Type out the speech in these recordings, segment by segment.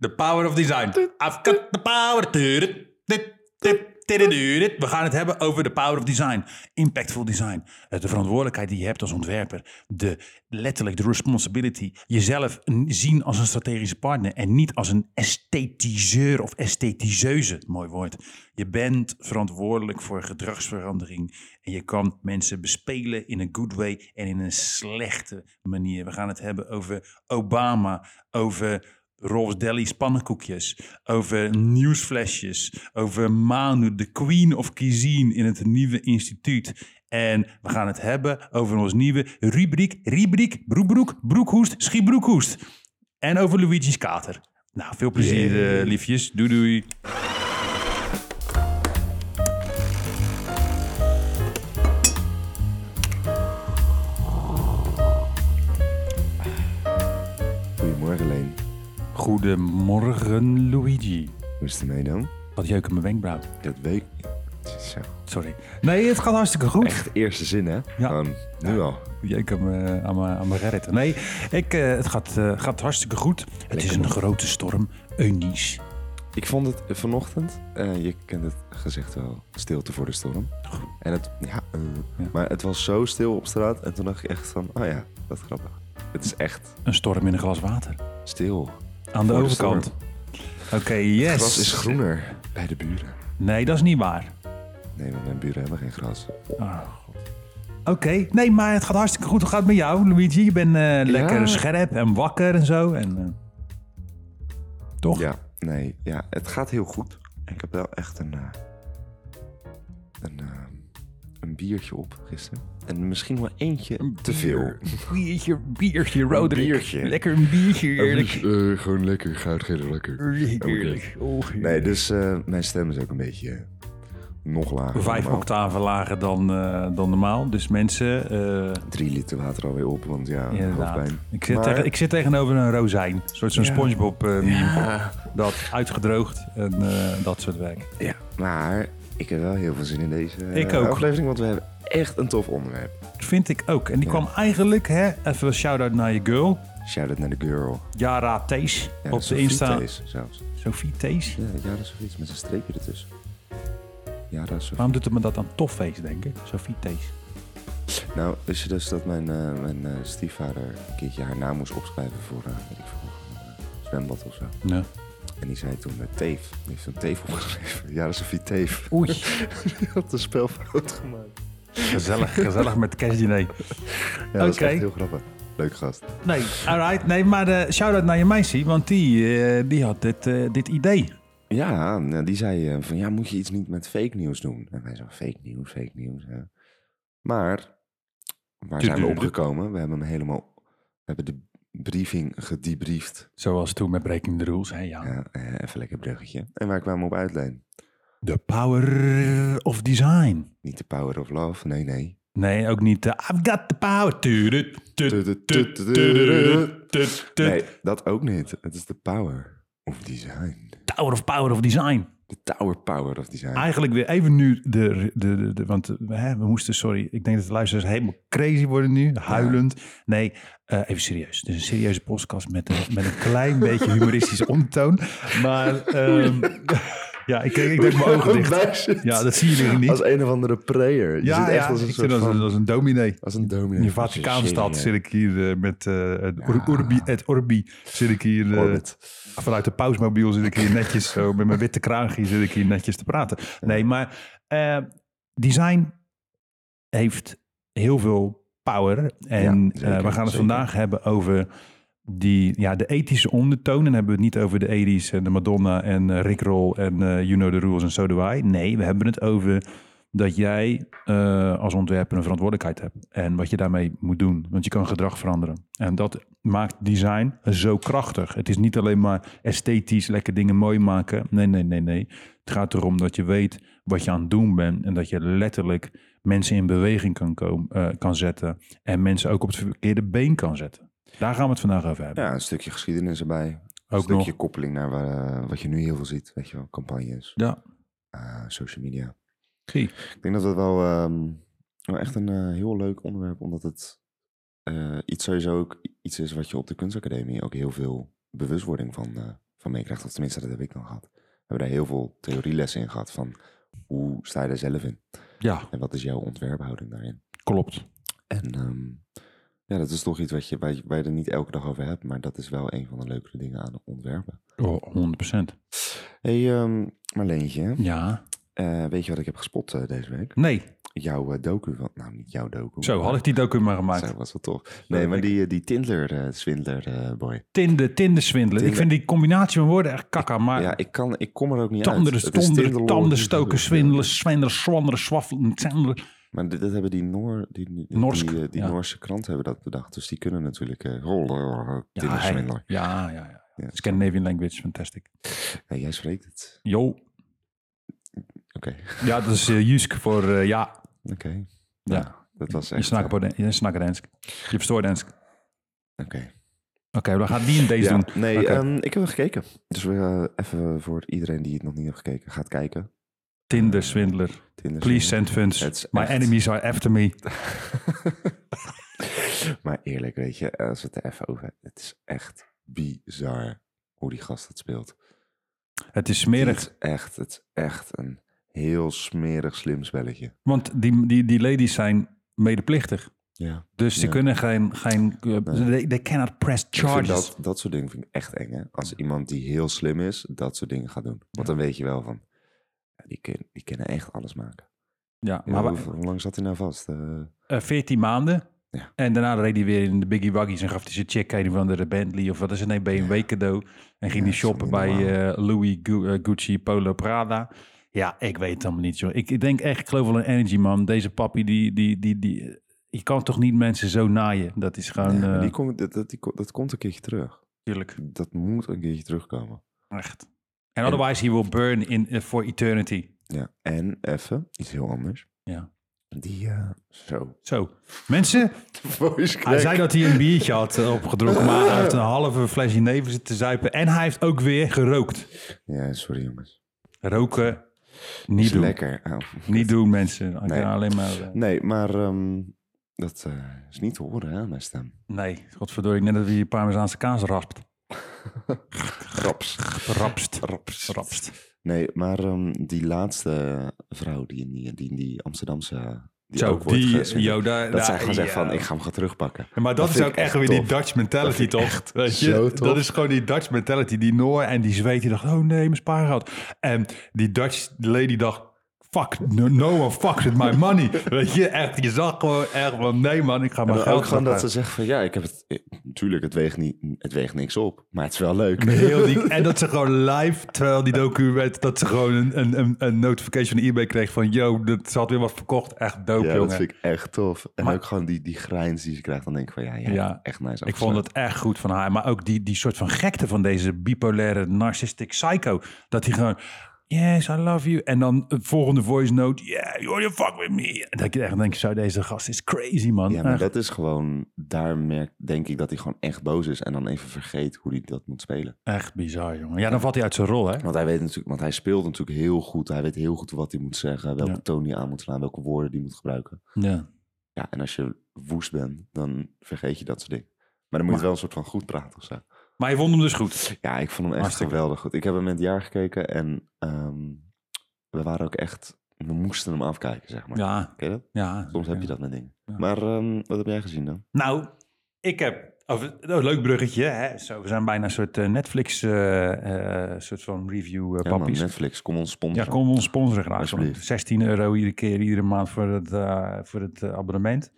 The power of design. I've got the power. We gaan het hebben over de power of design. Impactful design. Eh, De verantwoordelijkheid die je hebt als ontwerper. De, letterlijk de responsibility. Jezelf zien als een strategische partner. En niet als een esthetiseur of esthetiseuse. Mooi woord. Je bent verantwoordelijk voor gedragsverandering. En je kan mensen bespelen in een good way en in een slechte manier. We gaan het hebben over Obama. Over Rolls Deli pannenkoekjes, over nieuwsflesjes, over Manu, de queen of cuisine in het nieuwe instituut. En we gaan het hebben over ons nieuwe rubriek, rubriek, broekbroek, broekhoest, schiebroekhoest. En over Luigi's kater. Nou, veel plezier, eh, liefjes. Doei doei. Goedemorgen, Luigi. Hoe is het ermee dan? Wat jeuk in mijn wenkbrauw. Dat week. Zo. Sorry. Nee, het gaat hartstikke goed. Echt eerste zin, hè? Ja. Nu al. Jeuk aan mijn, aan mijn, aan mijn gerrit. Nee, ik, eh, het gaat, eh, gaat hartstikke goed. Het is een grote storm. Eunice. Ik vond het eh, vanochtend, je kent het gezegd wel, stilte voor de storm. En het, ja, Ja. maar het was zo stil op straat en toen dacht ik echt van, oh ja, dat is grappig. Het is echt Een storm in een glas water. stil. Aan de Voor overkant. Oké, yes. Het gras is groener bij de buren. Nee, dat is niet waar. Nee, want mijn buren hebben geen gras. Oh, God. Oké, nee, maar het gaat hartstikke goed. Hoe gaat het met jou, Luigi? Je bent eh, lekker scherp en wakker en zo. En, eh, toch? Ja, nee, ja, het gaat heel goed. Ik heb wel echt een, eh, een, een biertje op gisteren. En misschien wel eentje te veel. Biertje, biertje, Roderick. biertje. Lekker een biertje, eerlijk. eh, gewoon lekker, goudgele lekker. Heerlijk. Oh, Nee, dus eh, mijn stem is ook een beetje eh, nog lager. Vijf normaal. octaven lager dan, eh, dan normaal. Dus mensen, eh, Drie liter water alweer op, want ja, hoofdpijn. Ik zit, Maar- tegen, ik zit tegenover een rozijn. Een soort zo'n Ja. Spongebob eh. Ja, Dat uitgedroogd en eh, dat soort werk. ja, maar ik heb wel heel veel zin in deze Ik ook. aflevering, want we hebben echt een tof onderwerp. Vind ik ook. En die Ja. kwam eigenlijk, hè, even een shout-out naar je girl. Shout-out naar de girl. Yara Thees Ja, op de Sophie Insta. Thees zelfs. Sophie Thees. Ja, ja, dat is zoiets met zijn streepje ertussen. Ja, dat is Sophie. Waarom doet het me dat aan Toffeest denken? Sophie Thees. Nou, wist je dus dat mijn, eh, mijn eh, stiefvader een keertje haar naam moest opschrijven voor, eh, weet ik veel, een zwembad of zo. Ja. En die zei toen uh, Teef. Die heeft een Teef opgeschreven. Ja, dat is Sophie Teef. Oei, Die had een spelfout gemaakt. Gezellig, gezellig met kerstdiner. Ja, dat is echt heel grappig. Leuk gast. Nee, alright. Nee, maar de shout-out naar je meisje, want die, eh, die had dit, eh, dit idee. Ja, nou, die zei van ja, moet je iets niet met fake nieuws doen? En wij zo, fake nieuws, fake nieuws. Maar, waar zijn we opgekomen? We hebben hem helemaal, we hebben de briefing gedebriefd. Zoals toen met Breaking the Rules, hè, ja. Ja, even lekker bruggetje. En waar kwamen we op uitleen? The power of design. Niet de power of love, nee, nee. Nee, ook niet. de I've got the power. Nee, dat ook niet. Het is de power of design. Tower of power of design. De tower power of design. Eigenlijk weer even nu de... de, de, de- want we, hè, we moesten, sorry, ik denk dat de luisteraars helemaal crazy worden nu. Huilend. Nee, eh, even serieus. Het is een serieuze podcast met een, met een klein beetje humoristische ondertoon. Maar ehm, ja, ik, ik denk mijn ogen dicht. Ja, dat zien jullie niet. Als een of andere prayer. Je ja, zit echt ja, als een ik soort zit als, van... als een dominee. Als een dominee. In de Vaticaanstad zit ik hier eh, met eh, het Ja. Orbi, het Orbi. Zit ik hier eh, vanuit de pausmobiel zit ik hier netjes zo met mijn witte kraagje zit ik hier netjes te praten. Nee, maar eh, design heeft heel veel power. En Ja, zeker, eh, we gaan het zeker. vandaag hebben over die, ja, de ethische ondertoon. En dan hebben we het niet over de 80s en de Madonna en eh, Rick Roll en eh, You Know The Rules en So Do I. Nee, we hebben het over dat jij eh, als ontwerper een verantwoordelijkheid hebt. En wat je daarmee moet doen. Want je kan gedrag veranderen. En dat maakt design zo krachtig. Het is niet alleen maar esthetisch lekker dingen mooi maken. Nee, nee, nee, nee. Het gaat erom dat je weet wat je aan het doen bent. En dat je letterlijk mensen in beweging kan, komen, kan zetten. En mensen ook op het verkeerde been kan zetten. Daar gaan we het vandaag over hebben. Ja, een stukje geschiedenis erbij. Een Ook stukje nog. koppeling naar waar, wat je nu heel veel ziet. Weet je wel, campagnes, Ja, eh, social media. zie. Ik denk dat het wel, ehm, wel echt een eh, heel leuk onderwerp, omdat het eh, iets sowieso ook iets is wat je op de kunstacademie ook heel veel bewustwording van, eh, van meekrijgt. Of tenminste, dat heb ik dan gehad. We hebben daar heel veel theorielessen in gehad van hoe sta je er zelf in? Ja, En wat is jouw ontwerphouding daarin? klopt. En ehm, ja, dat is toch iets wat je, waar, je, waar je er niet elke dag over hebt, maar dat is wel een van de leukere dingen aan ontwerpen. Oh, 100%. hey, ehm, Marleentje, Ja. eh, weet je wat ik heb gespot eh, deze week? Nee, Jouw eh, docu, van, nou niet jouw docu. zo had ik die docu maar gemaakt. Zo was wel tof. Nee, maar die, die Tindler-swindler, boy. Tinder, Tinder swindelen. Ik vind die combinatie van woorden echt kakka. Maar Ja, ik, kan, ik kom er ook niet tanden, uit. Tanden, tanden stoken, swindelen, swindelen, swandelen, swaffelen. Maar dit hebben die, Noor, die, die, Norsk, die, die ja. Noorse kranten hebben dat bedacht. Dus die kunnen natuurlijk eh rollen. Ja, hij- ja, ja, ja. Ja. Scandinavian language, fantastic. Ja, jij spreekt het. Jo. Oké, Ja, dat is uh, Jusk voor eh, ja. oké. Ja, Dat was je echt... snakker je snakker dansk. Je dansk. Oké. Oké, dan gaat die in deze Ja, doen. nee, ehm, ik heb hem gekeken. Dus we, even voor iedereen die het nog niet heeft gekeken, gaat kijken. Tinder swindler. Tinder Please send funds. Het My echt- enemies are after me. maar eerlijk, weet je, als we het er even over hebben, het is echt bizar hoe die gast het speelt. Het is Het smerig. is echt, het is echt een heel smerig slim spelletje. Want die, die, die ladies zijn medeplichtig. Ja. Dus ze Ja. kunnen geen... geen uh, they, they cannot press charges. dat, dat soort dingen vind ik echt eng, hè? Als iemand die heel slim is, dat soort dingen gaat doen. Want dan weet je wel van, die, kun, die kunnen echt alles maken. Ja, Ja, maar hoe, lang zat hij nou vast? Eh, eh, 14 maanden. Ja. En daarna reed hij weer in de Biggie Waggies en gaf hij zijn chick een van de Bentley of wat is het, nee, BMW cadeau. En ging hij shoppen bij eh, Louis Gu- Gucci Polo Prada. Ja, ik weet het allemaal niet, joh. Ik, ik denk echt, ik geloof wel in energy, man. Deze papi, die, die, die, die, je kan toch niet mensen zo naaien? Dat is gewoon, eh, die komt, dat, dat, die, dat komt een keertje terug. tuurlijk, Dat moet een keertje terugkomen. echt. En otherwise he will burn in eh, for eternity. Ja. En even, iets heel anders. Ja. Die, eh, zo. Zo, mensen, hij zei dat hij een biertje had eh, opgedronken, maar hij heeft een halve flesje neven zitten zuipen. En hij heeft ook weer gerookt. Ja, sorry jongens. Roken, niet Is doen. lekker. Oh, Niet doen, mensen. Ik Nee. alleen maar... Nee, maar ehm, dat is niet te horen, hè, mijn stem. nee, godverdorie, net dat je Parmezaanse kaas raspt. Raps. Rapst. Raps. Rapst. Nee, maar ehm, die laatste vrouw die in die, die, in die Amsterdamse... Die Zo, ook wordt die, geswindeld, yo, daar, Dat zij gewoon zegt ja. van, ik ga hem gaan terugpakken. Ja, Maar dat, Dat is ook echt weer die. Dutch mentality, toch? Weet je? tof. Dat is gewoon die Dutch mentality. Die Noor en die Zweed, die dacht, oh nee, mijn spaargeld. En die Dutch lady dacht, fuck, no, no one fucks with my money. Weet je, echt, je zag gewoon echt van, nee man, ik ga mijn geld ook gewoon dat ze zegt van, ja, ik heb het... Natuurlijk, het weegt, niet, het weegt niks op, maar het is wel leuk. Heel die, en dat ze gewoon live, terwijl die docu werd, dat ze gewoon een, een, een, een notification van eBay kreeg van, yo, dat ze had weer wat verkocht. Echt dope, Ja, jongen. dat vind ik echt tof. En Maar- ook gewoon die, die grijns die ze krijgt, dan denk ik van, ja, ja, Ja. echt nice. Ik vond het echt goed van haar. Maar ook die, die soort van gekte van deze bipolaire narcissistic psycho. Dat hij gewoon, yes, I love you. En dan het volgende voice note, yeah, you wanna fuck with me. En dat je echt denkt, zo, deze gast is crazy, man. Ja, maar Echt. dat is gewoon, daar merk, denk ik dat hij gewoon echt boos is en dan even vergeet hoe hij dat moet spelen. Echt bizar, jongen. Ja, dan valt hij uit zijn rol, hè? Want hij weet natuurlijk, want hij speelt natuurlijk heel goed. Hij weet heel goed wat hij moet zeggen, welke Ja. toon hij aan moet slaan, welke woorden hij moet gebruiken. Ja. Ja, en als je woest bent, dan vergeet je dat soort dingen. Maar dan moet je wel een soort van goed praten of zo. Maar je vond hem dus goed. Ja, ik vond hem echt Hartstikke. geweldig goed. Ik heb hem in het jaar gekeken en ehm, we waren ook echt, we moesten hem afkijken, zeg maar. Ja, Ken je dat? ja. Soms heb je dat met dingen. Maar ehm, wat heb jij gezien dan? Nou, ik heb... Of, oh, leuk bruggetje, hè? Zo, we zijn bijna een soort eh, Netflix, eh, eh, soort van review eh Ja, man. Netflix, kom ons sponsoren. Ja, kom ons sponsoren graag. Alsjeblieft. 16 euro iedere keer, iedere maand voor het, voor het abonnement.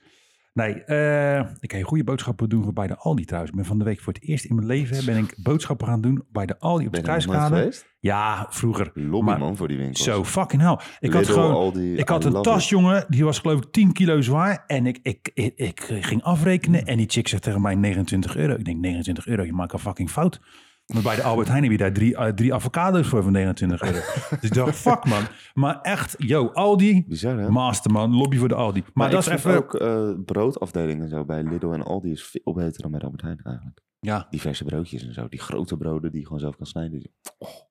Nee, eh, ik je goede boodschappen doen voor bij de Aldi trouwens. Ik ben van de week voor het eerst in mijn leven ben ik boodschappen gaan doen bij de Aldi op de geweest? Ja, vroeger. Lobbyman voor die winkels. Zo, fucking hell. Ik had gewoon... Aldi, Ik had I een tas, it. jongen, die was geloof ik 10 kilo zwaar. En ik, ik, ik, ik ging afrekenen en die chick zegt tegen mij 29 euro. Ik denk 29 euro, je maakt een fucking fout. Want bij de Albert Heijn heb je daar drie, eh, drie avocado's voor van 29 euro. dus ik dacht, fuck man. Maar echt, yo, Aldi, Bizar, hè? masterman, lobby voor de Aldi. Maar, Maar, dat is even... ook eh broodafdelingen en zo bij Lidl en Aldi is veel beter dan bij Albert Heijn eigenlijk. Ja, Diverse broodjes en zo. Die grote broden die je gewoon zelf kan snijden.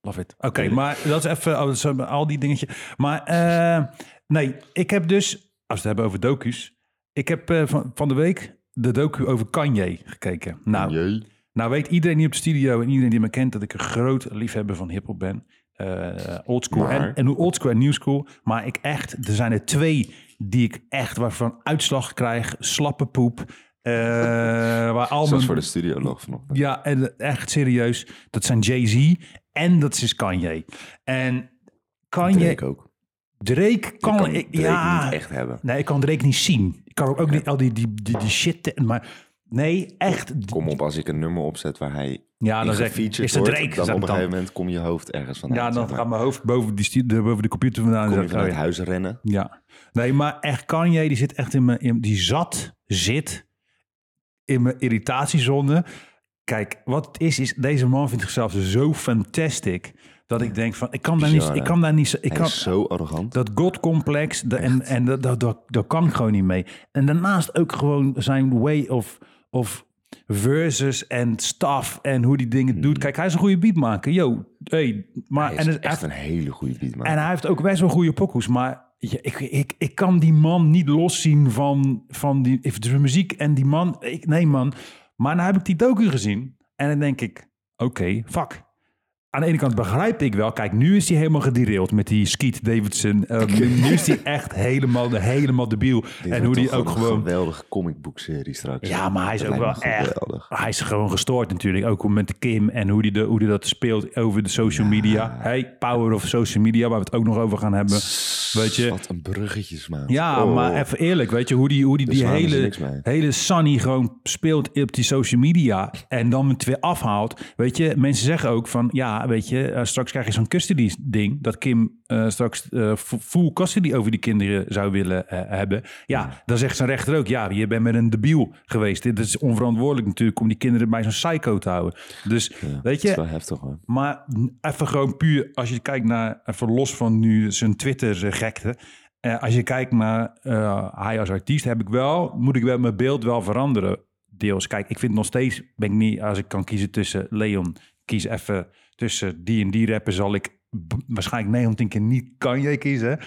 love it. Oké, maar dat is even oh, Aldi dingetje. Maar eh, nee, ik heb dus, als we het hebben over docu's. Ik heb van, van de week de docu over Kanye gekeken. Nou, Jee. Nou weet iedereen hier op de studio en iedereen die me kent dat ik een groot liefhebber van hiphop ben. Eh oldschool Maar- en, en oldschool en newschool. Maar ik echt, er zijn er twee die ik echt waarvan uitslag krijg, slappe poep. eh, waar al mijn- voor de studio nog vanochtend. ja, en echt serieus. Dat zijn Jay-Z en dat is Kanye. En Kanye, Drake Drake, ook. Je kan, kan ik, Drake ja, niet echt hebben. nee, ik kan Drake niet zien. Ik kan ook niet al die, die, die, die shit, maar nee, echt. Kom op, als ik een nummer opzet waar hij Ja, dan zeg ik, is het Drake? dan op een dan. gegeven moment kom je hoofd ergens van. Ja, dan gaat mijn hoofd boven, die, de, boven de computer vandaan. en kom je zeg ik, vanuit oh huis rennen. Ja, nee, maar echt Kanye, die zit echt in mijn, in, die zat, zit in mijn irritatiezone. Kijk, wat het is, is deze man vindt zichzelf zo fantastic dat ik denk van, ik kan daar niet, ik kan daar niet, zo- ik kan, zo arrogant. dat godcomplex, en, en dat, dat, dat, dat kan ik gewoon niet mee. En daarnaast ook gewoon zijn way of, of verses en stuff en hoe die dingen doet. Kijk, hij is een goede beatmaker, yo, hey, maar hij en is het- echt een hele goede beatmaker. en hij heeft ook best wel goede pokoes, maar ja, ik, ik, ik kan die man niet loszien van, van die de muziek en die man. Ik, nee man, maar dan heb ik die docu gezien en dan denk ik, oké, fuck. Aan de ene kant begrijp ik wel, kijk, nu is hij helemaal gederailed met die Skeet Davidson. Eh, nu, is hij echt helemaal, helemaal debiel. Dit en hoe die ook een gewoon... geweldige comicboekserie straks. Ja, maar hij is Dat ook wel echt. Hij is gewoon gestoord natuurlijk. Ook met Kim en hoe die, de, hoe die dat speelt over de social media. Hey, power of social media, waar we het ook nog over gaan hebben. Weet je? Wat een bruggetjes, man. Ja, Oh. maar even eerlijk, weet je, hoe die, hoe die, Dus die er hele, hele Sunny gewoon speelt op die social media en dan het weer afhaalt. Weet je, mensen zeggen ook van, ja, weet je, eh, straks krijg je zo'n custody ding, dat Kim eh, straks fu- full custody over die kinderen zou willen eh, hebben. Ja, dan zegt zijn rechter ook, ja, je bent met een debiel geweest. Dit is onverantwoordelijk natuurlijk om die kinderen bij zo'n psycho te houden. Dus, Ja, weet Dat is je, wel heftig, hoor. maar even gewoon puur, als je kijkt naar, even los van nu zijn Twitter-gekte. als je kijkt naar hij als artiest, heb ik wel, moet ik wel mijn beeld wel veranderen. Deels. Kijk, ik vind nog steeds, ben ik niet, als ik kan kiezen tussen Leon, kies even tussen die en die rapper, zal ik waarschijnlijk 9 van 10 keer niet Kanye kiezen.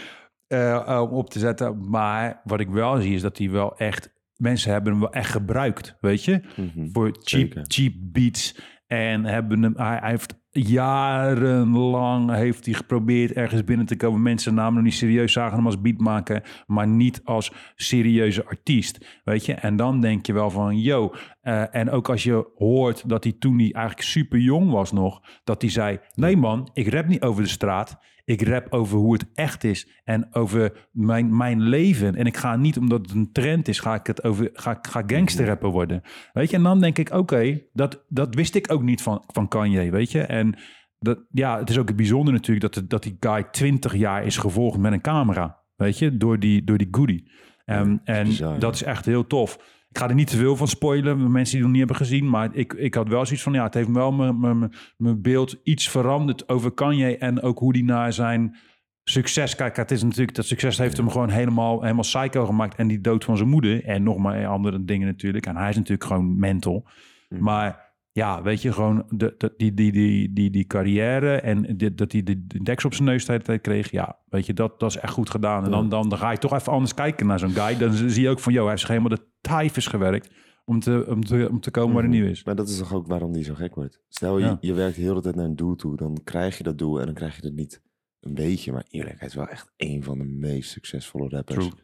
eh, eh, om op te zetten. Maar wat ik wel zie, is dat hij wel echt, mensen hebben hem wel echt gebruikt, weet je Mhm. voor cheap, Zeker. cheap beats. En hebben hem, hij, hij heeft jarenlang heeft hij geprobeerd ergens binnen te komen. Mensen namen hem niet serieus, zagen hem als beatmaker, maar niet als serieuze artiest. Weet je? En dan denk je wel van, yo. eh, en ook als je hoort dat hij toen hij eigenlijk super jong was nog, dat hij zei: Nee, man, ik rap niet over de straat. Ik rap over hoe het echt is en over mijn, mijn leven. En ik ga niet omdat het een trend is, ga ik het over ga, ga gangster rapper worden. Weet je, en dan denk ik, oké, dat, dat wist ik ook niet van, van Kanye, weet je. En dat, ja, het is ook het bijzonder natuurlijk dat, het- dat die guy 20 jaar is gevolgd met een camera, weet je, door die, door die goodie. En, en bizar, dat is echt heel tof. Ik ga er niet te veel van spoilen, mensen die het nog niet hebben gezien. Maar ik, ik had wel zoiets van, ja, het heeft wel mijn, beeld iets veranderd over Kanye. En ook hoe die naar zijn succes... Kijk, het is natuurlijk, dat succes heeft hem gewoon helemaal, helemaal psycho gemaakt. En die dood van zijn moeder. En nog maar andere dingen natuurlijk. En hij is natuurlijk gewoon mental. Maar ja, weet je, gewoon de, de, die, die, die, die, die carrière en dit, dat hij de, de deks op zijn neus de hele tijd kreeg. Ja, weet je, dat, dat is echt goed gedaan. En dan, dan, dan ga je toch even anders kijken naar zo'n guy. Dan zie je ook van, joh, hij heeft zich helemaal de tyfus gewerkt om te, om te, om te komen waar hij nu is. Maar dat is toch ook waarom die zo gek wordt. Stel, je, Ja. je werkt de hele tijd naar een doel toe, dan krijg je dat doel en dan krijg je het niet een beetje. Maar eerlijk, hij is wel echt een van de meest succesvolle rappers True.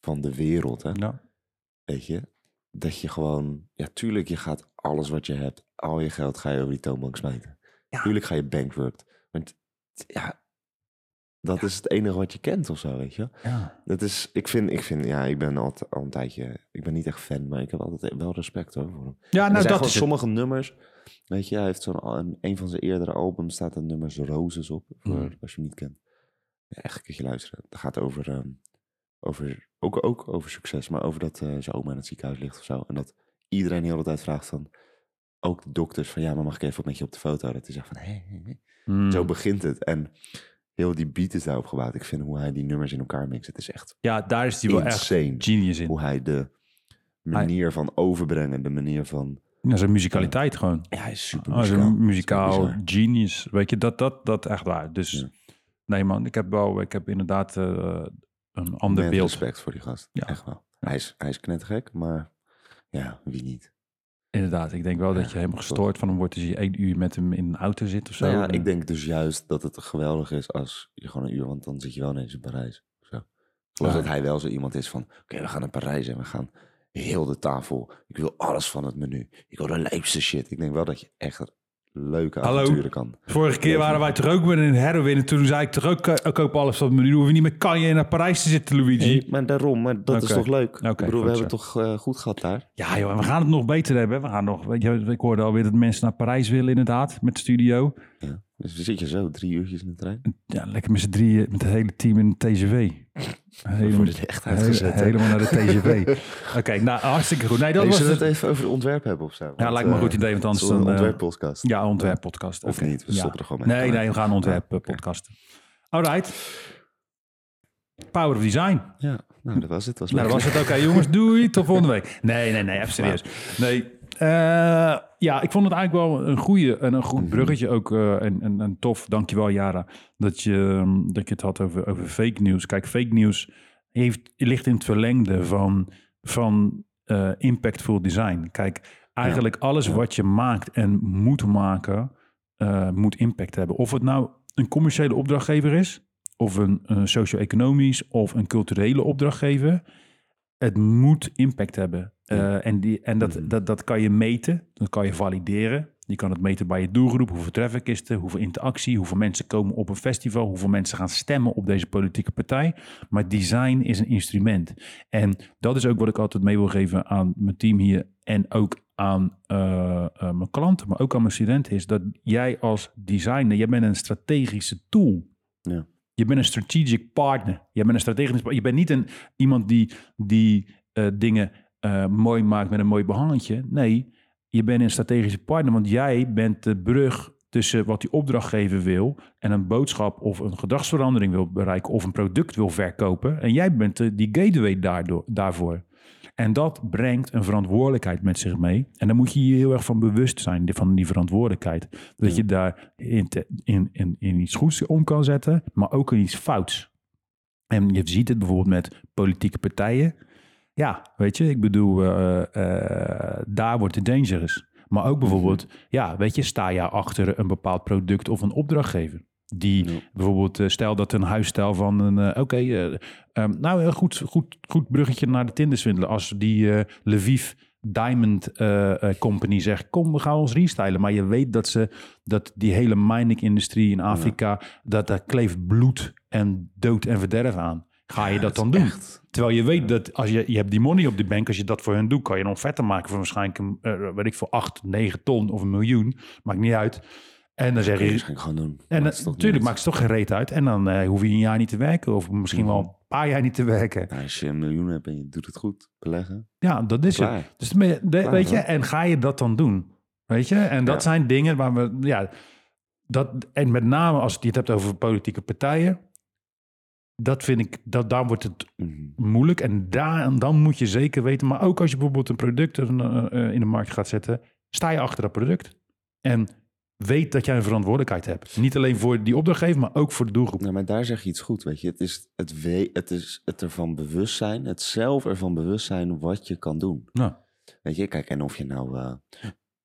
van de wereld. Hè? Ja. Weet je? Dat je gewoon, ja, tuurlijk, je gaat alles wat je hebt, al je geld ga je over die toonbank smijten. Ja. Tuurlijk ga je bankrupt. Want ja, dat is het enige wat je kent of zo, weet je? Ja. Dat is, ik vind, ik vind, ja, ik ben altijd al een tijdje, ik ben niet echt fan, maar ik heb altijd wel respect hoor voor hem. Ja, nou dat is het. sommige nummers, weet je, hij heeft zo'n, een, een van zijn eerdere albums staat er nummers Roses op, voor, Mhm. als je hem niet kent. Ja, echt een keertje luisteren. Het gaat over, ehm, over ook, ook over succes, maar over dat eh, zijn oma in het ziekenhuis ligt of zo. En dat iedereen de hele tijd vraagt van, ook de dokters, van ja, maar mag ik even met je op de foto? Dat hij zegt van, hé, hé, hé. Mm. Zo begint het. En heel die beat is daarop gebouwd. Ik vind hoe hij die nummers in elkaar mixt, het is echt Ja, daar is hij wel echt genius in. Hoe hij de manier van overbrengen, de manier van... Ja, zijn muzikaliteit gewoon. Ja, hij is super Oh, zijn muzikaal. genius. Weet je, dat, dat, dat echt waar. Dus Ja. nee man, ik heb wel, ik heb inderdaad eh, een ander Met beeld. respect voor die gast. Ja. Echt wel. Hij is, hij is knettergek, maar Ja, wie niet? Inderdaad, ik denk wel dat je helemaal gestoord van hem wordt als je één uur met hem in een auto zit of zo. Nou ja, ik denk dus juist dat het geweldig is als je gewoon een uur, want dan zit je wel ineens in Parijs. Zo. Ja. dat hij wel zo iemand is van, oké, we gaan naar Parijs en we gaan heel de tafel. Ik wil alles van het menu. Ik wil de lijpste shit. Ik denk wel dat je echt leuke avonturen kan. Vorige keer waren wij toch ook weer in Heroin en toen zei ik toch ook, eh, ik koop alles het menu. Dan hoef je niet meer kan je naar Parijs te zitten, Luigi. Nee, maar daarom, maar dat is toch leuk? Ik bedoel, we goed hebben het toch eh, goed gehad daar? Ja joh, en we gaan het. Dus dan zit je zo drie uurtjes in de trein. Ja, lekker met z'n drieën, met het hele team in de TGV. Helemaal, er echt uitgezet, helemaal naar de TGV. Oké, nou hartstikke goed. Nee, dat Hey, was zullen het. het even over het ontwerp hebben of zo? Ja, lijkt me een eh, goed idee, want anders het een eh, ontwerppodcast. Ja, ontwerppodcast. Of niet, we Ja. stoppen er gewoon mee. Nee, nee, we gaan ontwerp Ah, oké. podcast. Alright. Power of Design. Ja, nou, dat was het. Was Nou, dat was het. Oké, jongens, doei. Tot volgende week. Nee, nee, nee, even serieus. Nee. Eh, ja, ik vond het eigenlijk wel een goede en een goed bruggetje ook. eh, en, en, en tof, dankjewel Jara, dat je, ehm, dat je het had over, over fake news. Kijk, fake news heeft, ligt in het verlengde van, van eh, impactful design. Kijk, eigenlijk alles wat je maakt en moet maken, moet impact hebben. Of het nou een commerciële opdrachtgever is, of een, een socio-economisch of een culturele opdrachtgever. Het moet impact hebben. Eh, en die, en dat, Mhm. dat, dat kan je meten, dat kan je valideren. Je kan het meten bij je doelgroep, hoeveel traffic is er, hoeveel interactie, hoeveel mensen komen op een festival, hoeveel mensen gaan stemmen op deze politieke partij. Maar design is een instrument. En dat is ook wat ik altijd mee wil geven aan mijn team hier en ook aan eh, eh, mijn klanten, maar ook aan mijn studenten, is dat jij als designer, jij bent een strategische tool. Ja. Je bent een strategic partner. Je bent een strategisch Je bent niet een, iemand die, die eh, dingen eh, mooi maakt met een mooi behangetje. Nee, je bent een strategische partner, want jij bent de brug tussen wat die opdrachtgever wil en een boodschap of een gedragsverandering wil bereiken of een product wil verkopen. En jij bent de, die gateway daardoor, daarvoor. En dat brengt een verantwoordelijkheid met zich mee. En daar moet je je heel erg van bewust zijn, van die verantwoordelijkheid. Dat je daar in, te- in, in, in iets goeds om kan zetten, maar ook in iets fouts. En je ziet het bijvoorbeeld met politieke partijen. Ja, weet je, ik bedoel, eh, eh, daar wordt het dangerous. Maar ook bijvoorbeeld, ja, weet je, sta je achter een bepaald product of een opdrachtgever. Die bijvoorbeeld, eh, stel dat een huisstijl van een, eh, oké, eh, ehm, nou een goed, goed, goed bruggetje naar de Tinderswindelen. Als die eh Lviv Diamond Company zegt, kom, we gaan ons restylen. Maar je weet dat ze, dat die hele mining-industrie in Afrika, dat daar kleeft bloed en dood en verderf aan. Ga je dat dan doen? Echt. Terwijl je weet dat als je, je hebt die money op die bank, als je dat voor hen doet, kan je dan vetter maken van waarschijnlijk een, weet ik voor 8, 9 ton of een miljoen. Maakt niet uit. En dan zeg je je, waarschijnlijk gewoon doen. en natuurlijk maakt het toch geen reet uit. En dan eh, hoef je een jaar niet te werken, of misschien wel een paar jaar niet te werken. Nou, als je een miljoen hebt en je doet het goed, beleggen. Ja, dat is het. Dus de- de- Klaar, weet je, hoor. en ga je dat dan doen? Weet je, en dat Ja. zijn dingen waar we, ja, dat, en met name als je het hebt over politieke partijen, dat vind ik, dat, daar wordt het Mhm. moeilijk. En, daar, en dan moet je zeker weten, maar ook als je bijvoorbeeld een product eh, eh, in de markt gaat zetten, sta je achter dat product. En weet dat jij een verantwoordelijkheid hebt. Niet alleen voor die opdrachtgever, maar ook voor de doelgroep. Nou, maar daar zeg je iets goed, weet je. Het is het, we het, is het ervan bewust zijn, het zelf ervan bewust zijn wat je kan doen. Nou, Weet je, kijk, en of je nou eh,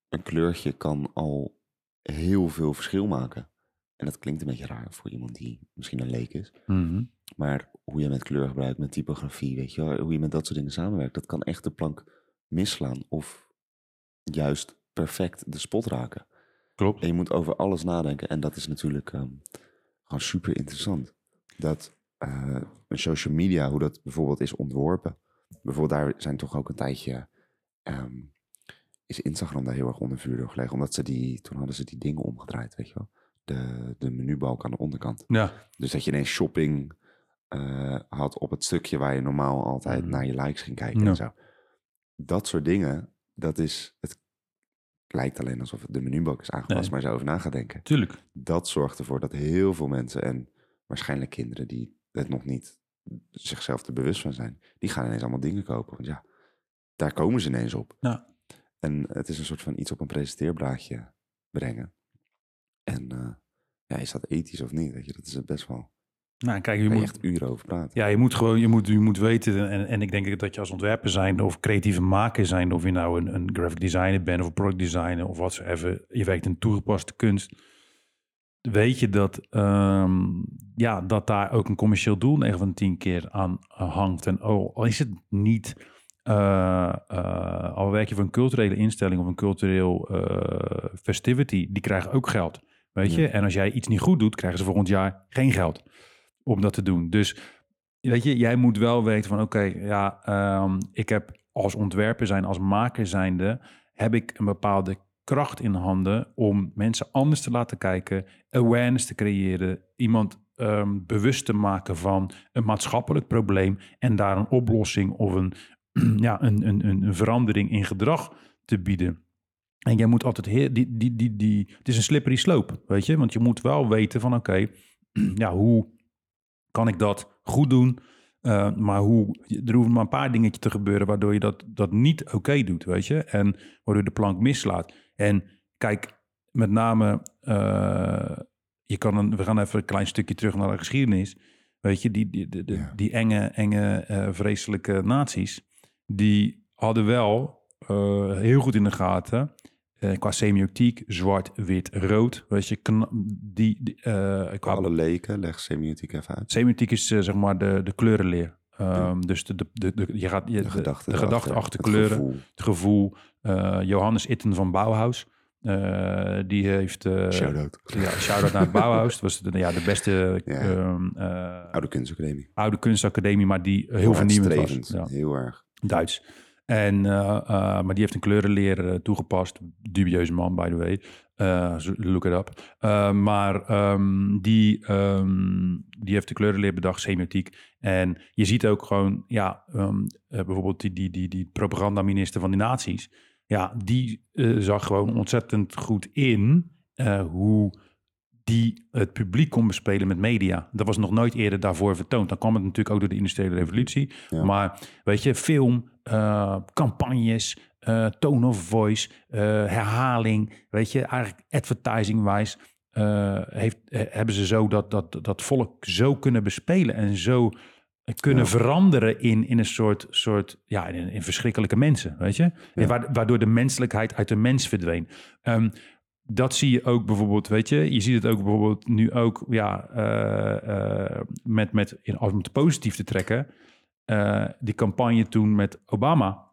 een kleurtje kan al heel veel verschil maken. En dat klinkt een beetje raar voor iemand die misschien een leek is. mhm. Maar hoe je met kleur gebruikt, met typografie, weet je wel, hoe je met dat soort dingen samenwerkt, dat kan echt de plank misslaan of juist perfect de spot raken. Klopt. En je moet over alles nadenken. En dat is natuurlijk ehm, gewoon super interessant. Dat eh, social media, hoe dat bijvoorbeeld is ontworpen. Bijvoorbeeld daar zijn toch ook een tijdje... ehm, is Instagram daar heel erg onder vuur door gelegen. Omdat ze die... Toen hadden ze die dingen omgedraaid, weet je wel. De, de menubalk aan de onderkant. Ja, Dus dat je ineens shopping eh, had op het stukje waar je normaal altijd Mhm. naar je likes ging kijken Ja. en zo. Dat soort dingen, dat is... Het lijkt alleen alsof het de menubalk is aangepast, Nee. maar zo over na gaat denken tuurlijk. dat zorgt ervoor dat heel veel mensen en waarschijnlijk kinderen die het nog niet zichzelf er bewust van zijn, die gaan ineens allemaal dingen kopen. Want ja, daar komen ze ineens op. Ja. En het is een soort van iets op een presenteerblaadje brengen. En eh, ja, is dat ethisch of niet? Weet je, dat is best wel Nou, kijk, je moet, echt uren over praten. ja, je moet gewoon, je moet, je moet weten. En, en ik denk dat je als ontwerper zijn of creatieve maker zijn, of je nou een, een graphic designer bent of een product designer of wat even, je werkt in toegepaste kunst. Weet je dat, ehm, ja, dat daar ook een commercieel doel 9 van de 10 keer aan eh, hangt. En oh, al is het niet, eh, eh, al werk je voor een culturele instelling of een cultureel eh, festivity, die krijgen ook geld. Weet je? Ja. En als jij iets niet goed doet, krijgen ze volgend jaar geen geld om dat te doen. Dus weet je, jij moet wel weten van oké, ja, ehm, ik heb als ontwerper zijn, als maker zijnde, heb ik een bepaalde kracht in handen om mensen anders te laten kijken, awareness te creëren, iemand ehm, bewust te maken van een maatschappelijk probleem en daar een oplossing of een, ja, een, een, een verandering in gedrag te bieden. En jij moet altijd heel, die, die, die, die, het is een slippery slope, weet je, want je moet wel weten van oké, ja, hoe kan ik dat goed doen? Uh, maar hoe, er hoeven maar een paar dingetjes te gebeuren waardoor je dat, dat niet oké doet, weet je? En waardoor je de plank mislaat. En kijk, met name, uh, je kan een, we gaan even een klein stukje terug naar de geschiedenis. Weet je, die, die, die, Ja. die enge, enge, uh, vreselijke naties, die hadden wel heel goed in de gaten uh, qua semiotiek, zwart, wit, rood. Weet je, die, die, uh, Qua alle leken, leg semiotiek even uit. semiotiek is uh, zeg maar de, de kleurenleer. Um, dus de, de, de, de, je gaat, je, De gedachte de gedachte achter het kleuren, gevoel. het gevoel. Johannes Itten van Bauhaus, uh, die heeft... Uh, Shout-out. Ja, shout-out naar Bauhaus. Dat was de, ja, de beste Ja. um, uh, Oude kunstacademie. oude kunstacademie, maar die heel vernieuwend was. Ja. Heel erg. Duits. En, uh, uh, maar die heeft een kleurenleer uh, toegepast. Dubieuze man, by the way. Look it up. Maar um, die, um, die heeft de kleurenleer bedacht, semiotiek. En je ziet ook gewoon, ja, um, uh, bijvoorbeeld die, die, die, die propagandaminister van die naties. Ja, die zag gewoon ontzettend goed in hoe die het publiek kon bespelen met media. Dat was nog nooit eerder daarvoor vertoond. Dan kwam het natuurlijk ook door de industriële revolutie. Ja. Maar weet je, film, uh, campagnes, uh, tone of voice, uh, herhaling, weet je, eigenlijk advertising-wise heeft, hebben ze zo dat, dat, dat volk zo kunnen bespelen en zo kunnen Ja. veranderen in, in een soort, soort ja, in, in verschrikkelijke mensen, weet je? Ja. Wa- Waardoor de menselijkheid uit de mens verdween. Um, dat zie je ook bijvoorbeeld, weet je, je ziet het ook bijvoorbeeld nu ook, ja, uh, uh, met, met, in, om het positief te trekken, uh, die campagne toen met Obama,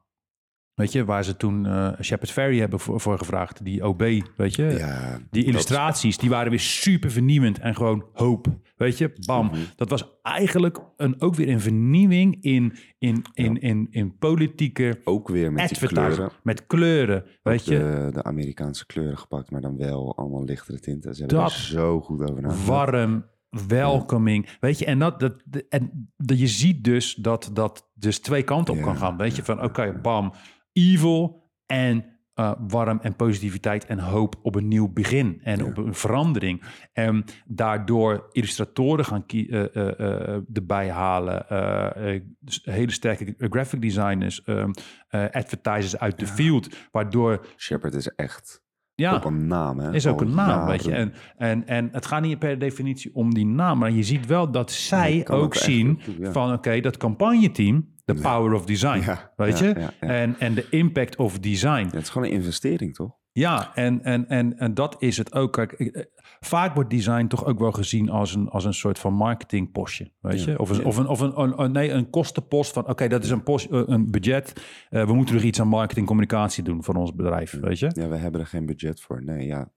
weet je, waar ze toen uh, Shepard Ferry hebben voor, voor, gevraagd, die OB, weet je, Ja, die illustraties, die waren weer super vernieuwend en gewoon hoop, weet je, bam. Mm -hmm. Dat was eigenlijk een, ook weer een vernieuwing in, in, in, ja. in, in politieke Ook weer met die kleuren. Met kleuren, weet de, je. De Amerikaanse kleuren gepakt, maar dan wel allemaal lichtere tinten. Ze hebben dat, er zo goed over nagedacht. Warm, welcoming, weet je. En, dat, dat, en dat, je ziet dus dat dat dus twee kanten op kan gaan. Weet je, van oké, okay, bam, evil en uh, warm en positiviteit en hoop op een nieuw begin en ja. op een verandering. En daardoor illustratoren gaan uh, uh, erbij halen, dus hele sterke graphic designers, um, advertisers uit de ja. field, waardoor... Shepard is echt ja, een naam, hè? Is ook een naam, jaren. weet je. En, en, en het gaat niet per definitie om die naam, maar je ziet wel dat zij ook zien van, oké, okay, dat campagneteam, the power of design, ja, weet je? En, en de impact of design. het is gewoon een investering, toch? Ja, en, en, en, en dat is het ook. Kijk, vaak wordt design toch ook wel gezien als een, als een soort van marketingpostje, weet je? Of een, of een, of een, een, een nee, een kostenpost van, oké, okay, dat is een, post, eh, een budget. Uh, we moeten nog iets aan marketing communicatie doen voor ons bedrijf, weet je? Ja, we hebben er geen budget voor. Nee, ja.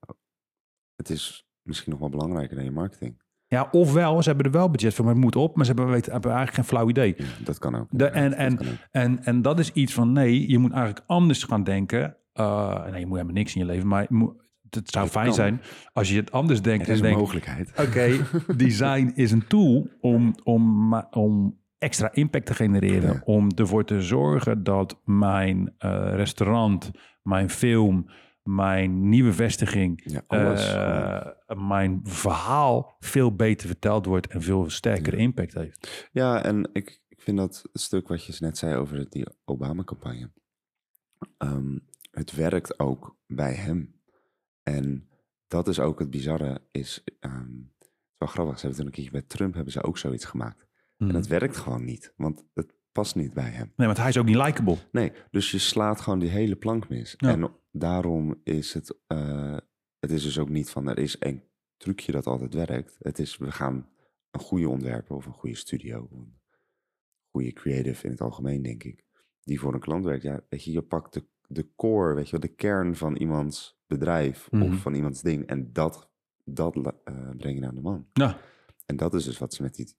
Het is misschien nog wel belangrijker dan je marketing. Ja, ofwel, ze hebben er wel budget voor, maar het moet op, maar ze hebben, weten, hebben eigenlijk geen flauw idee. Ja, dat kan ook. De, en, en, ook. En, en dat is iets van, nee, je moet eigenlijk anders gaan denken. Uh, nee, je moet helemaal niks in je leven, maar je moet, het zou Het fijn kan. zijn als je het anders denkt. Er is en een denkt, mogelijkheid. Oké, design is een tool om, om, om extra impact te genereren. Ja. Om ervoor te zorgen dat mijn uh, restaurant, mijn film, mijn nieuwe vestiging, Ja, alles. uh, mijn verhaal veel beter verteld wordt en veel sterker impact heeft. Ja, en ik, ik vind dat het stuk wat je net zei over die Obama-campagne. ehm, het werkt ook bij hem. En dat is ook het bizarre. Is, ehm, het wel grappig. Ze hebben toen een keertje bij Trump hebben ze ook zoiets gemaakt. En dat werkt gewoon niet, want het past niet bij hem. Nee, want hij is ook niet likable. Nee, dus je slaat gewoon die hele plank mis. Ja. En daarom is het, eh, het is dus ook niet van er is één trucje dat altijd werkt. Het is we gaan een goede ontwerper of een goede studio, een goede creative in het algemeen denk ik, die voor een klant werkt. Ja, weet je, je pakt de, de core, weet je wel, de kern van iemands bedrijf Mhm. of van iemands ding en dat, dat eh, breng je naar de man. En dat is dus wat ze met die,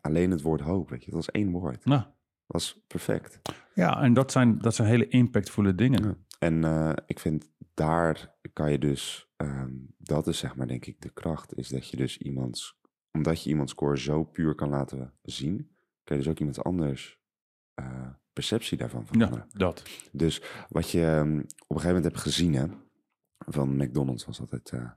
alleen het woord hoop, weet je, dat was één woord. nou. was perfect. Ja, en dat zijn, dat zijn hele impactvolle dingen. Ja. En eh, ik vind daar kan je dus, ehm, dat is zeg maar denk ik de kracht, is dat je dus iemands, omdat je iemands score zo puur kan laten zien, kan je dus ook iemand anders eh, perceptie daarvan veranderen. Ja, dat. Dus wat je ehm, op een gegeven moment hebt gezien hè, van McDonald's was altijd, eh,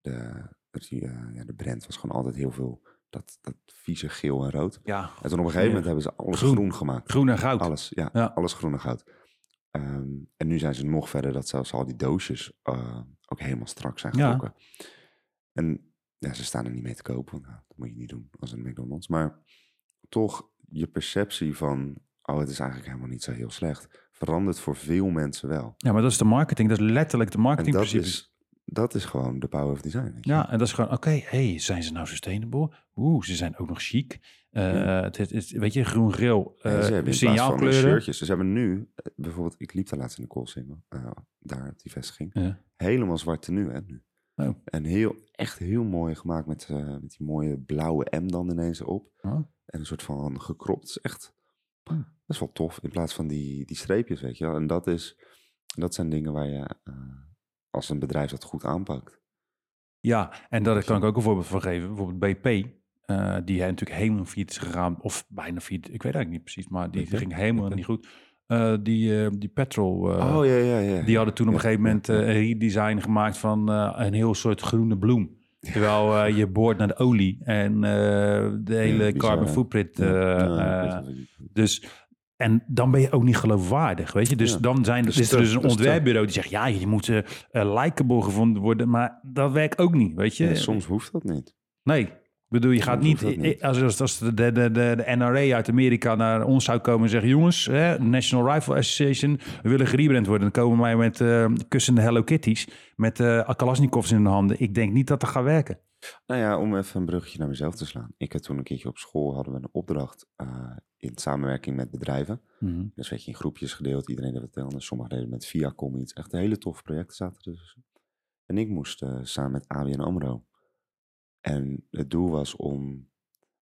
de, die, eh, ja, de brand was gewoon altijd heel veel dat, dat vieze geel en rood. Ja, En toen op een gegeven moment hebben ze alles Groen. groen, gemaakt. groen en goud. Alles, ja, Ja. alles groen en goud. Ehm, en nu zijn ze nog verder dat zelfs al die doosjes eh, ook helemaal strak zijn Ja. getrokken. En ja, ze staan er niet mee te kopen, want nou, dat moet je niet doen als een McDonald's. Maar toch, je perceptie van, oh, het is eigenlijk helemaal niet zo heel slecht, verandert voor veel mensen wel. Ja, maar dat is de marketing. Dat is letterlijk de En dat is, dat is gewoon de power of design. weet je. Ja, en dat is gewoon, oké, hey, zijn ze nou sustainable? Oeh, ze zijn ook nog chic. Eh, Ja. het, is- het is- weet je, groen-geel, En eh, signaalkleuren. shirtjes. Dus ze hebben nu, eh, bijvoorbeeld, ik liep daar laatst in de Koolsingel, daar op die vestiging. Ja. Helemaal zwart tenue, hè, nu. Oh. En heel, echt heel mooi gemaakt met, met die mooie blauwe M dan ineens erop. Oh. En een soort van gekropt. Het is echt. Dat is wel tof. In plaats van die, die streepjes, weet je wel. En dat, is, dat zijn dingen waar je, eh, als een bedrijf dat goed aanpakt. Ja, en daar kan ik ook een voorbeeld van geven. Bijvoorbeeld BP, eh, die hij natuurlijk helemaal failliet is gegaan. Of bijna failliet, ik weet eigenlijk niet precies. Maar die ging helemaal niet goed. Eh, die, eh, die petrol, oh, ja, ja, ja. die hadden toen op een gegeven moment een redesign gemaakt van een heel soort groene bloem. Terwijl eh, je boort naar de olie en eh, de hele carbon footprint. Eh, ja, dus, en dan ben je ook niet geloofwaardig, weet je. Dus Ja. dan zijn, is er dus een ontwerpbureau die zegt... ja, je moet likable gevonden worden, maar dat werkt ook niet, weet je. Soms hoeft dat niet. Nee, bedoel, je gaat niet... Als, als, als de, de, de, de NRA uit Amerika naar ons zou komen en zeggen... jongens, hè, National Rifle Association, we willen gerebrand worden. Dan komen wij met eh, kussende Hello Kitties, met eh Kalashnikovs in de handen. Ik denk niet dat dat gaat werken. Nou ja, om even een bruggetje naar mezelf te slaan. Ik heb toen een keertje op school, hadden we een opdracht eh, in samenwerking met bedrijven. Dus werd je in groepjes gedeeld, iedereen deed wat anders. Sommigen deden met Viacom iets. Echt hele toffe projecten zaten er tussen. En ik moest samen met ABN AMRO. En het doel was om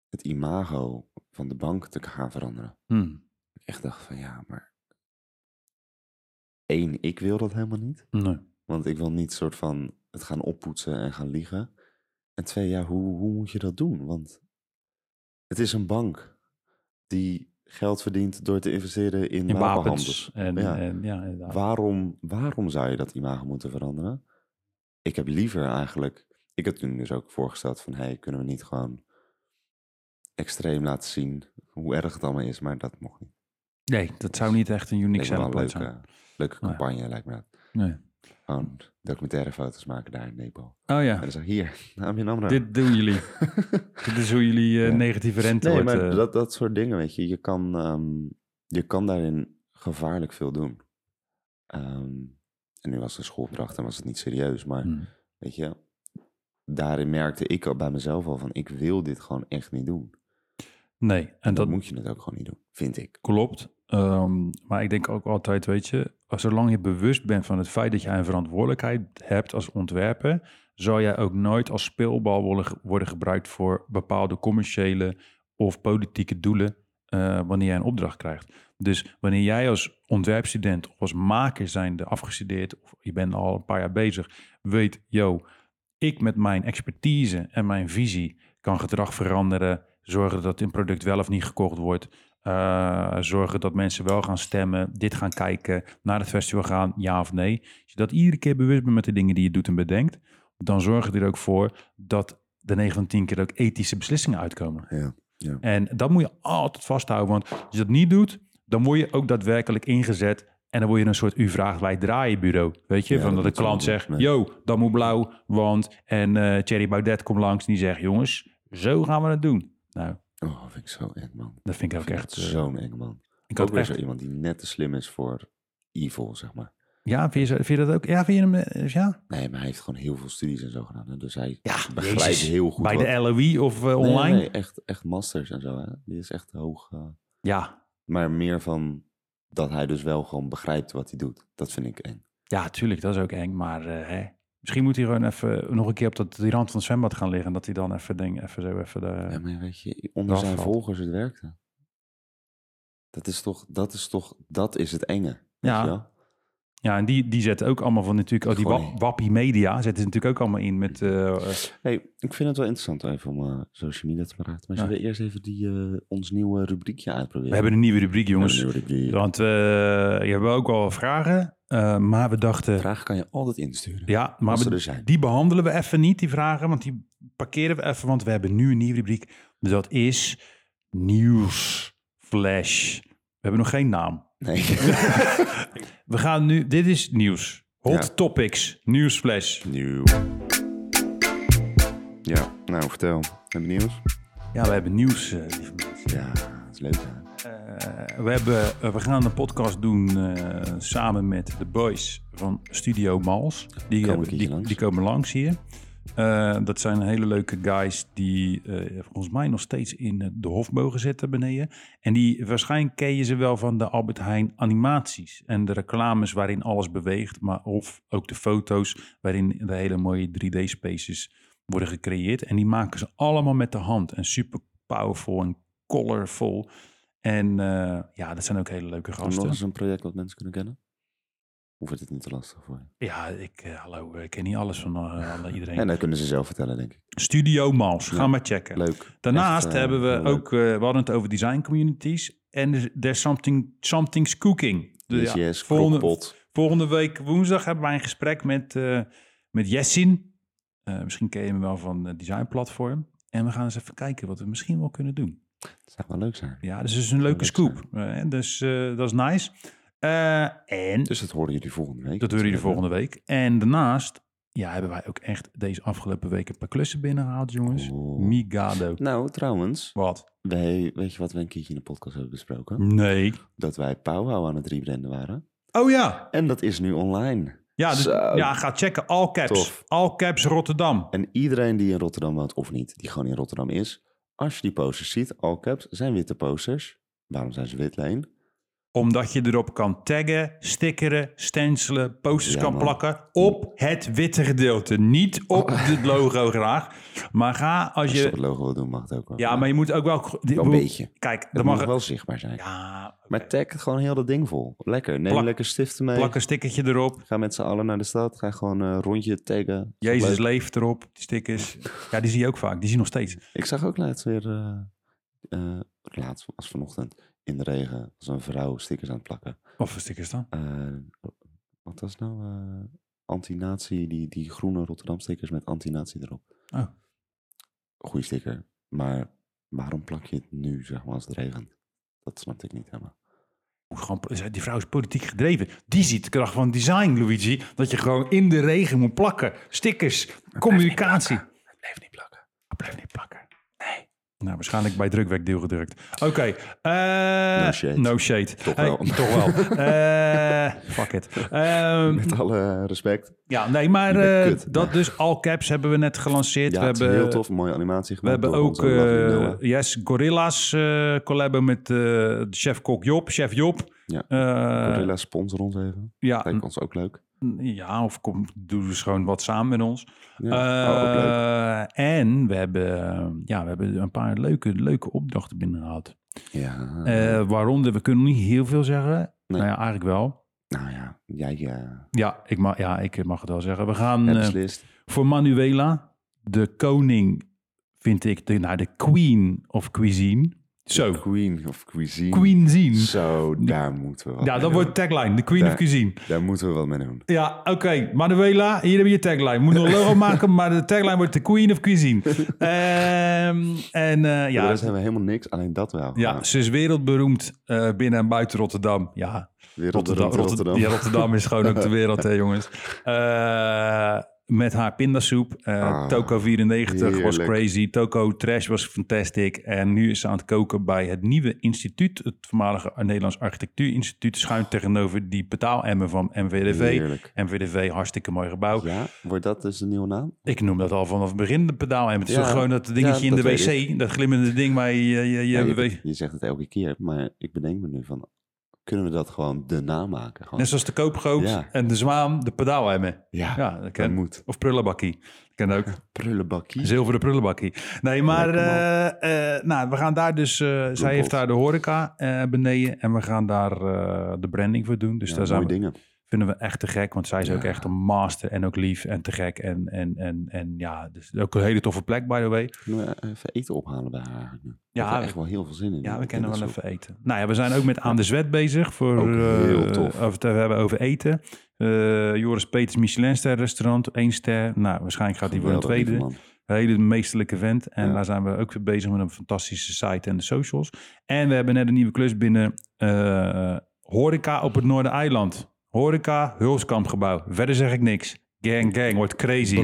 het imago van de bank te gaan veranderen. Hm. Ik echt dacht van ja, maar... één, ik wil dat helemaal niet. Nee. Want ik wil niet soort van het gaan oppoetsen en gaan liegen. En twee, ja, hoe, hoe moet je dat doen? Want het is een bank die geld verdient door te investeren in, In. En, Ja. en, ja. Waarom, waarom zou je dat imago moeten veranderen? Ik heb liever eigenlijk... Ik heb toen dus ook voorgesteld van... hey, kunnen we niet gewoon extreem laten zien hoe erg het allemaal is? Maar dat mocht niet. Nee, dat zou niet echt een unique point leuke, zijn. leuke Nee. campagne, lijkt me dat. Nee. Gewoon documentaire foto's maken daar in Nepal. Oh En ja, dan zeg hier, naam je naam dit doen jullie. dit is hoe jullie eh, Ja. negatieve rente Nee, wordt. maar eh, dat, dat soort dingen, weet je. Je kan, ehm, je kan daarin gevaarlijk veel doen. Ehm, en nu was de schoolopdracht en was het niet serieus. Maar hm. weet je, daarin merkte ik bij mezelf al van... ik wil dit gewoon echt niet doen. Nee, en En dat dan moet je het ook gewoon niet doen, vind ik. klopt. Ehm, maar ik denk ook altijd, weet je, als zolang je bewust bent van het feit dat jij een verantwoordelijkheid hebt als ontwerper, zou jij ook nooit als speelbal worden, worden gebruikt voor bepaalde commerciële of politieke doelen eh, wanneer jij een opdracht krijgt. Dus wanneer jij als ontwerpstudent of als maker zijnde afgestudeerd, of je bent al een paar jaar bezig, weet, yo, ik met mijn expertise en mijn visie kan gedrag veranderen, zorgen dat een product wel of niet gekocht wordt, eh, zorgen dat mensen wel gaan stemmen, dit gaan kijken, naar het festival gaan, ja of nee. Als je dat iedere keer bewust bent met de dingen die je doet en bedenkt, dan zorg je er ook voor dat de 9 van 10 keer ook ethische beslissingen uitkomen. Ja, ja. En dat moet je altijd vasthouden, want als je dat niet doet, dan word je ook daadwerkelijk ingezet En dan word je een soort u vraagt wij draaien bureau. Weet je, Ja, van dat dat de klant zegt, Nee. yo, dat moet blauw, want... En eh Thierry Baudet komt langs en die zegt, jongens, zo gaan we het doen. Nou, Oh, vind ik zo eng, man. dat vind ik ook vind echt... eh, zo'n eng, man. ik Ook had weer echt... zo iemand die net te slim is voor evil, zeg maar. Ja, vind je, zo- vind je dat ook? Ja, vind je hem... eh, Ja? Nee, maar hij heeft gewoon heel veel studies en zo gedaan. Hè? Dus hij Ja, Jezus. heel goed Bij wat- de LOE of Nee, online? Nee, echt, echt masters en zo. Hè? Die is echt hoog. Ja, maar meer van dat hij dus wel gewoon begrijpt wat hij doet. Dat vind ik eng. Ja, tuurlijk, dat is ook eng. Maar eh, hè, misschien moet hij gewoon even nog een keer op dat, die rand van het zwembad gaan liggen. Dat hij dan even, ding, even zo even de... Ja, maar weet je, onder zijn valt. volgers het werkte. Dat is toch, dat is toch, dat is het enge. Ja. Ja, en die, die zetten ook allemaal van natuurlijk... Oh, die Wappie Media zetten ze natuurlijk ook allemaal in met... eh, eh, Hey, ik vind het wel interessant even om eh, social media te praten. Maar Ja. zullen we eerst even die, eh, ons nieuwe rubriekje uitproberen? we hebben een nieuwe rubriek, We hebben jongens. een nieuwe rubriek. Want je hebt ook wel vragen. maar we dachten... Vragen kan je altijd insturen. Ja, maar we- die behandelen we even niet, die vragen. Want die parkeren we even, want we hebben nu een nieuwe rubriek. Dat is Nieuwsflash. We hebben nog geen naam. Nee. We gaan nu, dit is nieuws. Hot Ja. topics, nieuwsflash. Nieuw. Ja, nou vertel. Heb je nieuws? Ja, we hebben nieuws, eh, lieve mensen. Ja, dat is leuk hè. Eh, we, hebben, eh, we gaan een podcast doen eh, samen met de boys van Studio Mals. Die, Komen een keertje die, langs. die komen langs hier. Eh, dat zijn hele leuke guys die eh, volgens mij nog steeds in de hof mogen zitten beneden. En die waarschijnlijk ken je ze wel van de Albert Heijn animaties. En de reclames waarin alles beweegt. Maar of ook de foto's waarin de hele mooie 3D-spaces worden gecreëerd. En die maken ze allemaal met de hand. En super powerful en colorful. En eh, ja, dat zijn ook hele leuke Nog gasten. eens een project wat mensen kunnen kennen? Of wordt het niet te lastig voor je? Ja, ik, eh, hallo, ik ken niet alles van eh, iedereen. En dat kunnen ze zelf vertellen, denk ik. Studio Mals, ga Ja, maar checken. Leuk. Daarnaast Echt, eh, hebben we ook, we hadden het over design communities. En er- there's something, something's cooking. De, Yes, ja, yes, volgende, volgende week woensdag hebben wij een gesprek met, met Jessin. Misschien ken je hem wel van het designplatform. En we gaan eens even kijken wat we misschien wel kunnen doen. Dat zou wel leuk zijn. Ja, dus het is een leuke leuk scoop. Dus dat is nice. Eh, en Dus dat horen jullie volgende week. Dat horen jullie volgende week. En daarnaast ja, hebben wij ook echt deze afgelopen week een paar klussen binnengehaald, jongens. Oh. Migado. Nou, trouwens. Wat? Wij, weet je wat we een keertje in de podcast hebben besproken? Nee. Dat wij Powwow aan het rebranden waren. Oh ja. En dat is nu online. Ja, dus, ja ga checken. All Caps. Tof. All Caps Rotterdam. En iedereen die in Rotterdam woont, of niet, die gewoon in Rotterdam is. Als je die posters ziet, all caps, zijn witte posters. Waarom zijn ze wit, Leen? Omdat je erop kan taggen, stickeren, stencelen, posters Ja, kan man. plakken op het witte gedeelte. Niet op het logo graag. Maar ga als Als je het logo wil doen, mag het ook wel. Ja, maar je moet ook wel... Wel een beetje. Kijk, dan mag mag... wel zichtbaar zijn. Ja, Maar tag gewoon heel dat ding vol. Lekker. Neem Plak- lekker stiften mee. plak een stickertje erop. Ga met z'n allen naar de stad. Ga gewoon een rondje taggen. Jezus leuk. leeft erop, die stickers. Ja, die zie je ook vaak. Die zie je nog steeds. Ik zag ook laatst weer, eh eh, laatst was vanochtend, in de regen, was een vrouw stickers aan het plakken. Wat voor stickers dan? Eh, wat was nou? eh anti-nazi, die, die groene Rotterdam stickers met anti-nazi erop. Oh. Goeie sticker. Maar waarom plak je het nu, zeg maar, als het regent? Dat snapte ik niet helemaal. Die vrouw is politiek gedreven. Die ziet de kracht van design, Luigi. Dat je gewoon in de regen moet plakken. Stickers, communicatie. Het bleef niet plakken. Blijf niet plakken. Nou, waarschijnlijk bij drukwerk deelgedrukt. Oké. eh, No shade. No shade. Toch Hey, wel. toch wel. Eh, fuck it. Ehm, Met alle respect. ja, nee, maar eh, kut. dat dus all caps hebben we net gelanceerd. Ja, we het is hebben, heel tof. Mooie animatie We gemaakt. hebben door ook. Yes Gorilla's collaben met chef-kok Job, chef Job. Ja. Eh, Gorilla sponsor ons even. ja, Lijkt ons ook leuk. Ja, of kom, doe dus gewoon wat samen met ons. Ja, oh. Eh, en we hebben, ja, we hebben een paar leuke, leuke opdrachten binnengehaald. Ja. Eh, waaronder, we kunnen niet heel veel zeggen. Nee. Nou ja, eigenlijk wel. nou ja, jij eh Ja ik, mag, ja, ik mag het wel zeggen. We gaan voor Manuela, de koning, vind ik, de, nou, de queen of cuisine. Zo, Queen of Cuisine. cuisine. Zo, daar moeten we wat Ja, dat wordt tagline, de Queen of Cuisine. Daar moeten we wat mee doen. Ja, oké. Manuela, hier heb je je tagline. Moet nog een logo maken, maar de tagline wordt de Queen of Cuisine. Ehm, en eh, Ja, daar hebben we helemaal niks, alleen dat wel. ja, ze is wereldberoemd eh, binnen en buiten Rotterdam. Ja, Rotterdam, Rotterdam. Rotterdam. Ja, Rotterdam is gewoon ook de wereld, hè, jongens. Eh, met haar pindasoep. Eh Ah, Toko 94 was crazy. Toko Trash was fantastic. En nu is ze aan het koken bij het nieuwe instituut. Het voormalige Nederlands Architectuurinstituut. Schuin tegenover die betaalemmer van MVDV. Heerlijk. MVDV, hartstikke mooi gebouw. Ja, wordt dat dus de nieuwe naam? Ik noem dat al vanaf het begin de pedaalemmer. Het is Ja, toch gewoon dat dingetje ja, in de wc. Dat glimmende ding waar je... je, je, Ja, je- je, je zegt het elke keer, maar ik bedenk me nu van, kunnen we dat gewoon de naam maken? Gewoon. net zoals de koopgoot Ja. en de zwaan, de pedaalemmer. ja, Ja, dat dat ken moet. Of prullenbakkie. Dat ken ook. Prullenbakkie. Zilveren prullenbakkie. Nee, maar eh, eh, nou, we gaan daar dus... eh, zij heeft daar de horeca beneden. En we gaan daar de branding voor doen. Dus Ja, daar zijn mooie we, dingen. Vinden we echt te gek. Want zij is ook echt een master en ook lief en te gek. En, en, en, en ja, dus ook een hele toffe plek, by the way. Kunnen we even eten ophalen bij haar nu? Ja, we- echt wel heel veel zin in. Ja, we vind wel even eten. Nou ja, we zijn ook met Aan de Zwet bezig. Voor, Ook heel eh, tof. Over te hebben over eten. Eh, Joris Peters Michelinster restaurant, één ster. Nou, waarschijnlijk gaat hij voor een tweede. Een hele meesterlijke vent. En Ja. daar zijn we ook bezig met een fantastische site en de socials. En we hebben net een nieuwe klus binnen eh, Horeca op het Noordereiland. Horeca, Hulskampgebouw. Verder zeg ik niks. Gang, gang, wordt crazy.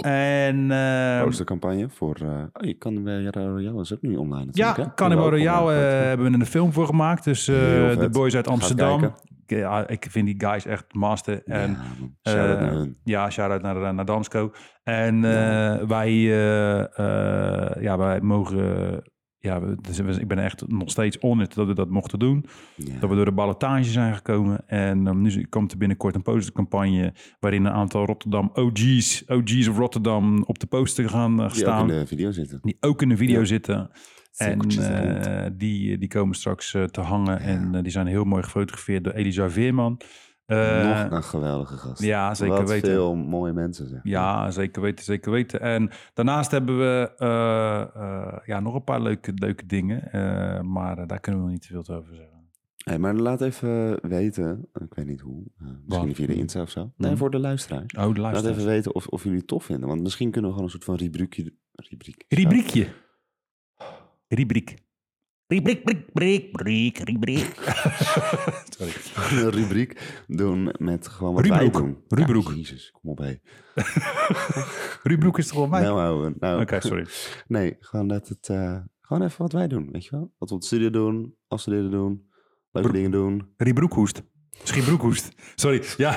En eh, Postercampagne voor... eh oh, je kan bij Royal is ook nu online ja, natuurlijk, ook Royale eh, posten. hebben we een film voor gemaakt. Dus eh, de boys uit Amsterdam. ja, ik vind die guys echt master. En ja. Shout-out eh, naar hun. Ja, shout-out naar, naar Damsco. En eh, wij, eh, eh, ja, wij mogen... Ja, we- dus ik ben echt nog steeds honored dat we dat mochten doen. Ja. Dat we door de ballotage zijn gekomen. En um, nu komt er binnenkort een postercampagne... waarin een aantal Rotterdam OG's, OG's of Rotterdam... op de poster gaan eh, Die ook staan. in de video zitten. Die ook in de video Ja. zitten. En er rond. eh, die, die komen straks eh, te hangen. En eh, die zijn heel mooi gefotografeerd door Elisa Veerman. Eh, Nog een geweldige gast. ja, zeker Wat weten. veel mooie mensen, zeg. Ja, zeker weten, zeker weten. En daarnaast hebben we eh, eh, ja, nog een paar leuke, leuke dingen. eh, maar eh, daar kunnen we nog niet te veel over zeggen. Hey, maar laat even weten, ik weet niet hoe, eh, misschien via de Insta of zo. Nee, voor de luisteraars. Oh, de Laat even weten of, of jullie het tof vinden. Want misschien kunnen we gewoon een soort van rubriekje... Rubriek. Rubriekje. Rubriek. Rubriek, brik, brik, rubriek. Sorry. een rubriek doen met gewoon wat wij Rubriek. doen. Rubriek. Ja, jezus, kom op hé. Rubriek is toch wel mij? Nou, ouwe, nou. Oké, sorry. Nee, gewoon dat het... eh, gewoon even wat wij doen, weet je wel? Wat we op de studio doen, afstuderen doen, leuke Bro- dingen doen. Riebroekhoest. Schiebroekhoest. Sorry. Ja.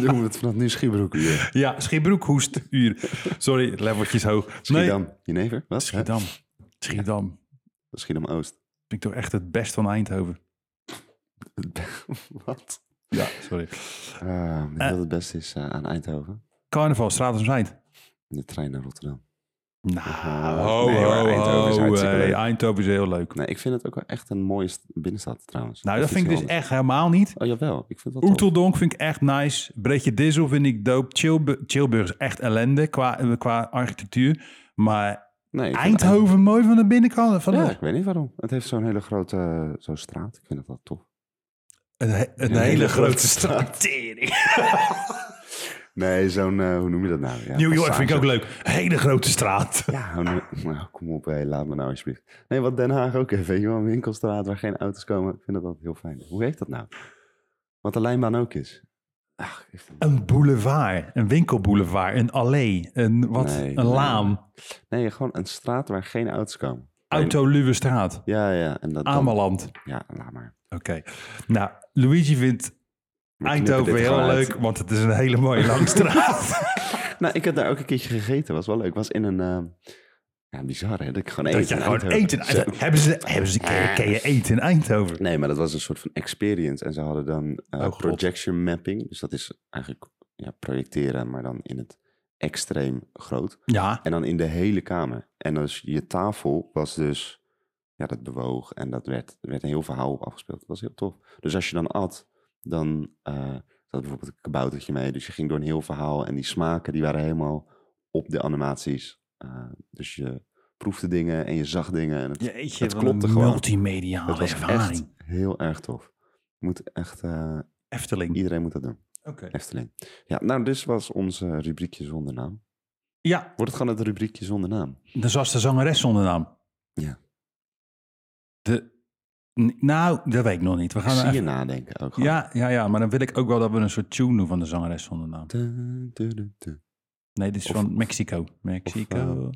doen we het vanaf nu Schiebroek weer. ja, Schiebroekhoest. Uur. Sorry, leveltjes hoog. Nee. Schiedam, Jenever, wat? Schiedam. Schiedam. Schiedam Oost. Vind ik toch echt het best van Eindhoven. wat? Ja, sorry. Weet je Eh. het beste is eh, aan Eindhoven? Carnaval, Straat om Eind. De trein naar Rotterdam. Nou, nee, hoor, Eindhoven is hey. Eindhoven heel leuk. Nee, ik vind het ook wel echt een mooie st- binnenstad trouwens. Nou, dat vind ik dus echt helemaal niet. Oh, jawel. Ik vind tof. Oeteldonk vind ik echt nice. Breedje Dizzle vind ik dope. Chilbu- Chilburg is echt ellende qua, qua architectuur. Maar Nee, Eindhoven mooi van de binnenkant. Van Ja, de- ik weet niet waarom. Het heeft zo'n hele grote eh, zo'n straat. Ik vind het wel tof. een, he- een Een hele, hele grote grote straat. Tering. Nee, zo'n, eh, hoe noem je dat nou? Ja, New York vind ik ook leuk. Hele grote straat. Ja, nou, nou, kom op, laat me nou alsjeblieft. Nee, wat Den Haag ook heeft, weet je wel, een winkelstraat waar geen auto's komen. Ik vind dat altijd heel fijn. Hoe heet dat nou? Wat de lijnbaan ook is. Ach, een... Boulevard. Een winkelboulevard. Een allee. Een, wat, Nee, een laan. Nee, gewoon een straat waar geen auto's komen. Autoluwe straat. Ja, ja. En dat, dan- Ameland. Ja, laat maar. Oké. Nou, Luigi vindt Eindhoven heel uit. leuk, want het is een hele mooie lange straat. Nou, ik heb daar ook een keertje gegeten. Was wel leuk. Was in een... eh, Ja, bizar hè, dat ik gewoon Dat eten je gewoon. Hebben ze, hebben ze keer, eten in Eindhoven? Nee, maar dat was een soort van experience. En ze hadden dan eh, Oh, projection mapping. Dus dat is eigenlijk ja, projecteren, maar dan in het extreem groot. Ja. En dan in de hele kamer. En dus je tafel was dus... Ja, dat bewoog en dat werd, er werd een heel verhaal op afgespeeld. Dat was heel tof. Dus als je dan at, dan eh zat bijvoorbeeld een kaboutertje mee. Dus je ging door een heel verhaal. En die smaken, die waren helemaal op de animaties. Eh, dus je proefde dingen en je zag dingen. En het, Jeetje, het klopte gewoon. multimediale het was ervaring. echt heel erg tof. Moet echt, eh, Efteling. iedereen moet dat doen. Oké. Efteling. Ja, nou, dus was ons eh, rubriekje zonder naam. Ja, Wordt het gewoon het rubriekje zonder naam? dus was de zangeres zonder naam. Ja. De, nou, dat weet ik nog niet. We gaan zie je even- nadenken ook gewoon. ja, ja, ja, maar dan wil ik ook wel dat we een soort tune doen van de zangeres zonder naam. Du- du- du- du. Nee, dit is Of- van Mexico. Mexico.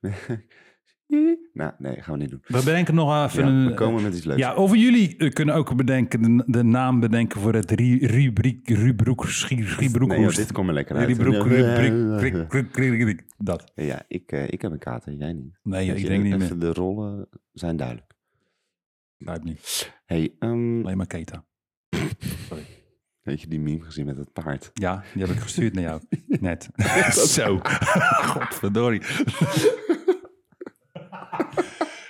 nou, nee, gaan we niet doen. we bedenken nog even Ja, een... we komen met iets leuks. Ja, over jullie eh, kunnen ook bedenken, de, de naam bedenken voor het ru- rubriek, rubriek, schie- rubriek, nee, joh, dit komt er lekker uit. rubriek, rubriek, dat. Ja, ik, eh, ik heb een kater, jij niet. Nee, ik denk niet meer. De rollen zijn duidelijk. Begrijp niet. Hey, ehm, Alleen maar Keta. Weet je die meme gezien met het paard? Ja, die heb ik gestuurd naar jou. Net. Zo. Godverdorie.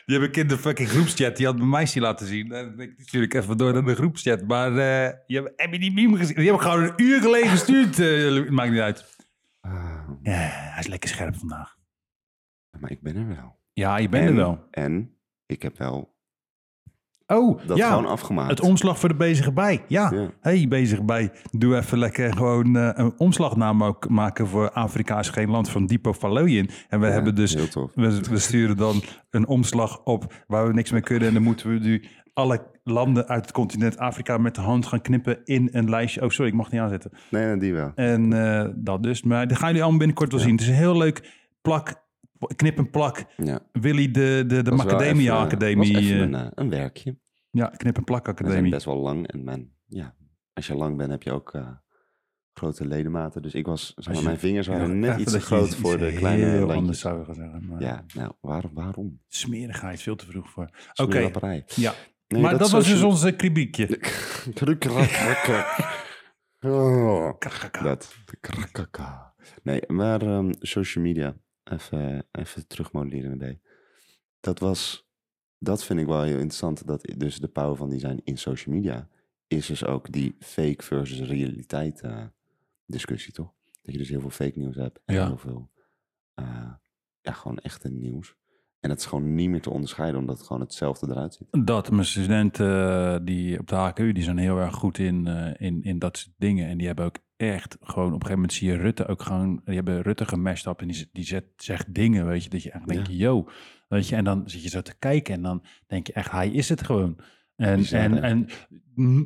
Die heb ik in de fucking groepschat. Die had mijn meisje laten zien. En ik stuur ik even door naar de groepschat. Maar eh, je hebt, heb je die meme gezien? Die heb ik gewoon een uur geleden gestuurd. eh, maakt niet uit. Ah, Ja, hij is lekker scherp vandaag. maar ik ben er wel. Ja, je bent en, er wel. En ik heb wel Oh, dat ja. gewoon afgemaakt. Het omslag voor de bezige bij. Ja. Ja. Hey, bezig bij. Doe even lekker gewoon eh, een omslagnaam ook maken voor Afrika is geen land van Dipo Faloyin. En we Ja, hebben dus, we sturen dan een omslag op waar we niks mee kunnen. En dan moeten we nu alle landen uit het continent Afrika met de hand gaan knippen in een lijstje. Oh, sorry, ik mag niet aanzetten. Nee, nee, die wel. En eh, dat dus. Maar dat gaan jullie allemaal binnenkort wel zien. Het is een heel leuk plak, knip en plak. Ja. Willy de, de, de Macadamia Academie. was even eh, een, eh, een werkje. ja, knip en plak We zijn Academie. best wel lang. En mijn, ja, als je lang bent, heb je ook eh, grote ledematen. Dus ik was, zeg maar, mijn vingers waren Ja, net iets te dat je groot iets voor de heel kleine anders landjes. zou zeggen. Maar Ja, nou, waarom? waarom? Smerigheid, veel te vroeg voor. Oké, ja. Nee, maar dat, was dus ons uh, kribiekje. Oh. Dat. Krakaka. Nee, maar ehm, social media. Even, even terugmodelleren B. Dat was... Dat vind ik wel heel interessant. Dat dus de power van design in social media... is dus ook die fake versus realiteit eh, discussie, toch? Dat je dus heel veel fake nieuws hebt. En Ja. heel veel... eh, ja, gewoon echte nieuws. En het is gewoon niet meer te onderscheiden... omdat het gewoon hetzelfde eruit ziet. Dat, mijn studenten eh, die op de HKU, die zijn heel erg goed in, eh, in, in dat soort dingen. En die hebben ook echt gewoon, op een gegeven moment zie je Rutte ook gewoon, die hebben Rutte gemashed up en die, die zet, zegt dingen, weet je, dat je echt denkt, Ja. yo, weet je, en dan zit je zo te kijken en dan denk je echt, hij is het gewoon. En, en, en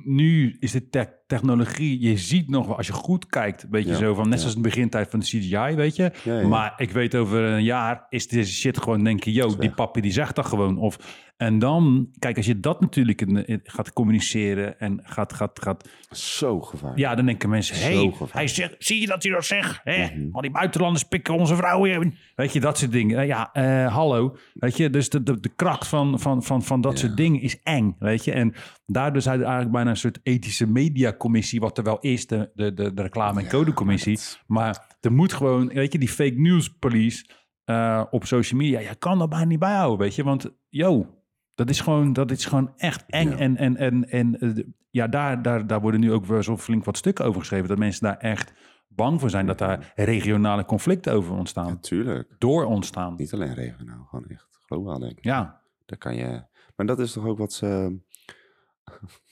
nu is de te- technologie, je ziet nog wel, als je goed kijkt, weet je Ja, zo van, net ja. zoals de begintijd van de CGI, weet je. Ja. Maar ik weet over een jaar is deze shit gewoon denken, yo, Is die papi die zegt dat gewoon. Of, en dan, kijk, als je dat natuurlijk in, in- gaat communiceren en gaat, gaat, gaat, Zo gevaarlijk. ja, dan denken mensen, hey, hij zegt, zie je dat hij dat zegt? Hè? Mhm. Al die buitenlanders pikken onze vrouwen. in. Weet je, dat soort dingen. Eh, Ja, eh, hallo. Weet je, dus de, de, de kracht van, van, van, van dat soort dingen is eng, weet je. En daardoor zijn er eigenlijk bijna een soort ethische mediacommissie, wat er wel is, de, de, de, de reclame- en codecommissie. Maar er moet gewoon, weet je, die fake news police eh, op social media, je kan dat bijna niet bijhouden, weet je. Want, yo, dat is gewoon, dat is gewoon echt eng. Ja. En, en, en, en eh, ja, daar, daar, daar worden nu ook wel zo flink wat stukken over geschreven. Dat mensen daar echt bang voor zijn dat daar regionale conflicten over ontstaan. Natuurlijk. Door ontstaan. Niet alleen regionaal, gewoon echt globaal denk ik. Ja, Daar kan je... Maar dat is toch ook wat ze...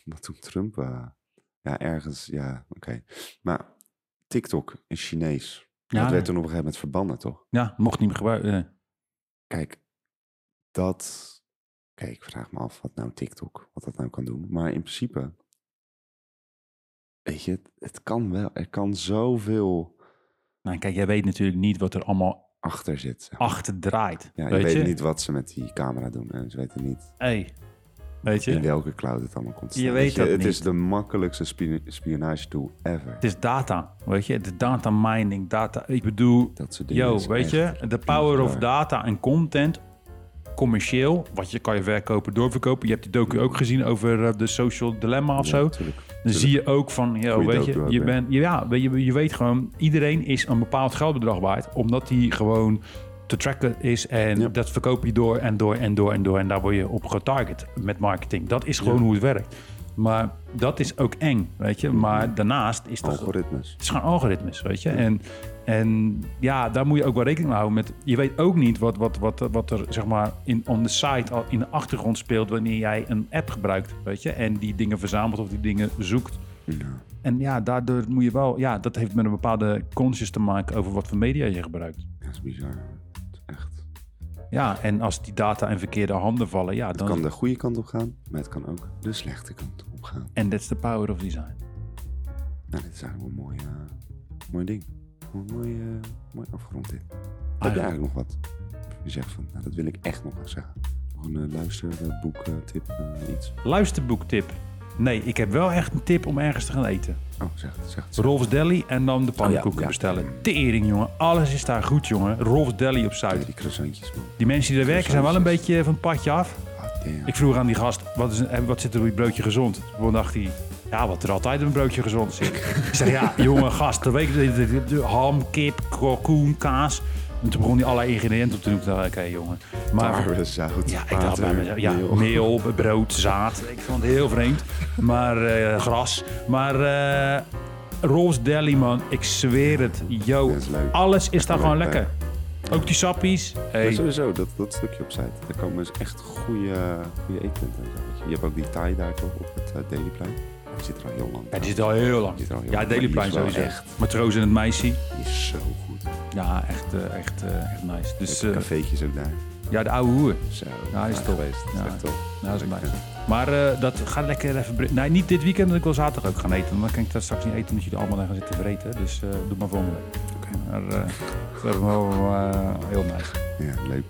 Wat toen Trump... eh, ja, ergens... Ja, oké. Maar TikTok is Chinees. Ja. dat werd toen op een gegeven moment verbannen, toch? ja mocht niet meer gebruiken. Kijk, dat... Kijk, ik vraag me af wat nou TikTok, wat dat nou kan doen. Maar in principe... Weet je, het, het kan wel. Er kan zoveel Nou, kijk, jij weet natuurlijk niet wat er allemaal achter zit. achter draait. Ja, je weet weet je? niet wat ze met die camera doen. En ze weten niet Hey, weet je? in welke cloud het allemaal komt te Je staan. weet dat Het niet. is de makkelijkste spio- spionage tool ever. Het is data, weet je? Is data mining, data. Ik bedoel, Dat soort dingen. yo, weet je? De power of data en content, commercieel, wat je kan je verkopen, doorverkopen. Je hebt die docu ook gezien over eh, de social dilemma of Ja, zo. tuurlijk. Dan zie je ook van, yo, weet je, je, bent, ja, weet je, je weet gewoon, iedereen is een bepaald geldbedrag waard, omdat die gewoon te tracken is en Ja. dat verkoop je door en door en door en door en daar word je op getarget met marketing. Dat is gewoon Ja. hoe het werkt. Maar dat is ook eng, weet je. Maar daarnaast is dat... Algoritmes. Het is gewoon algoritmes, weet je. En, en ja, daar moet je ook wel rekening mee houden met... Je weet ook niet wat, wat, wat, wat er, zeg maar, in, on the site al in de achtergrond speelt... wanneer jij een app gebruikt, weet je. En die dingen verzamelt of die dingen zoekt. Ja. En ja, daardoor moet je wel... Ja, dat heeft met een bepaalde conscious te maken over wat voor media je gebruikt. Dat is bizar. Het is. Ja, en als die data in verkeerde handen vallen, ja, Het dan... kan de goede kant op gaan, maar het kan ook de slechte kant op gaan. En that's the power of design. Nou, dit is eigenlijk een mooi, eh, mooi ding. Een mooi, mooi afgerond dit. Heb je eigenlijk nog wat? Je zegt van, nou, dat wil ik echt nog wel zeggen. Nog een uh, eh, tip, eh, iets. Luisterboektip. Nee, ik heb wel echt een tip om ergens te gaan eten. Oh, zeg het, zeg het. Rolfs Deli en dan de pannenkoeken ja. bestellen. Tering, jongen. Alles is daar goed, jongen. Rolfs Deli op Ja, Zuid. die croissantjes, man. Die mensen die daar werken zijn wel een beetje van het padje af. Ah. Ik vroeg aan die gast, wat, is, een- wat zit er op je broodje gezond? Toen dacht hij, ja, wat er altijd een broodje gezond zit. ik zeg, ja, jonge gast, dat weet ik, de- de- de ham, kip, kalkoen, kaas. En toen begon hij allerlei ingrediënten op te noemen. Oké, jongen. Maar ja, ik dacht bij mezelf, ja, meel. meel, brood, zaad. Ik vond het heel vreemd. Maar eh, gras. Maar eh Rolfs Deli, man, ik zweer het. Yo, is alles is daar gewoon lekker. Ook die sappies. Maar Hey, sowieso, dat, dat stukje op site. Daar komen dus echt goede, goede eetpunten. je. Je hebt ook die Thai daar toch op het uh, Dailyplein. Die zit er al heel lang. ja, die zit al heel lang. Zit er al heel Ja, maar Dailyplein is sowieso. Echt, Matroos en het meisje. die is zo goed. Ja, echt, eh, echt, eh, echt nice. Dus Dus eh, cafeetjes ook daar. ja, de oude hoer. Zo. Ja, hij is top. geweest. Dat is Ja. top. Ja, dat is Lekker. nice. Maar eh, dat gaat lekker even... Nee, niet dit weekend, want ik wil zaterdag ook gaan eten. Want dan kan ik dat straks niet eten omdat jullie allemaal daar gaan zitten vreten. Dus eh, doe maar volgende week. Maar eh, dat is wel eh, heel nice. Ja, leuk.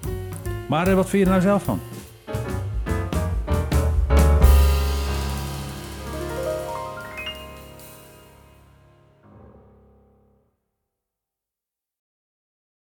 Maar wat vind je er nou zelf van?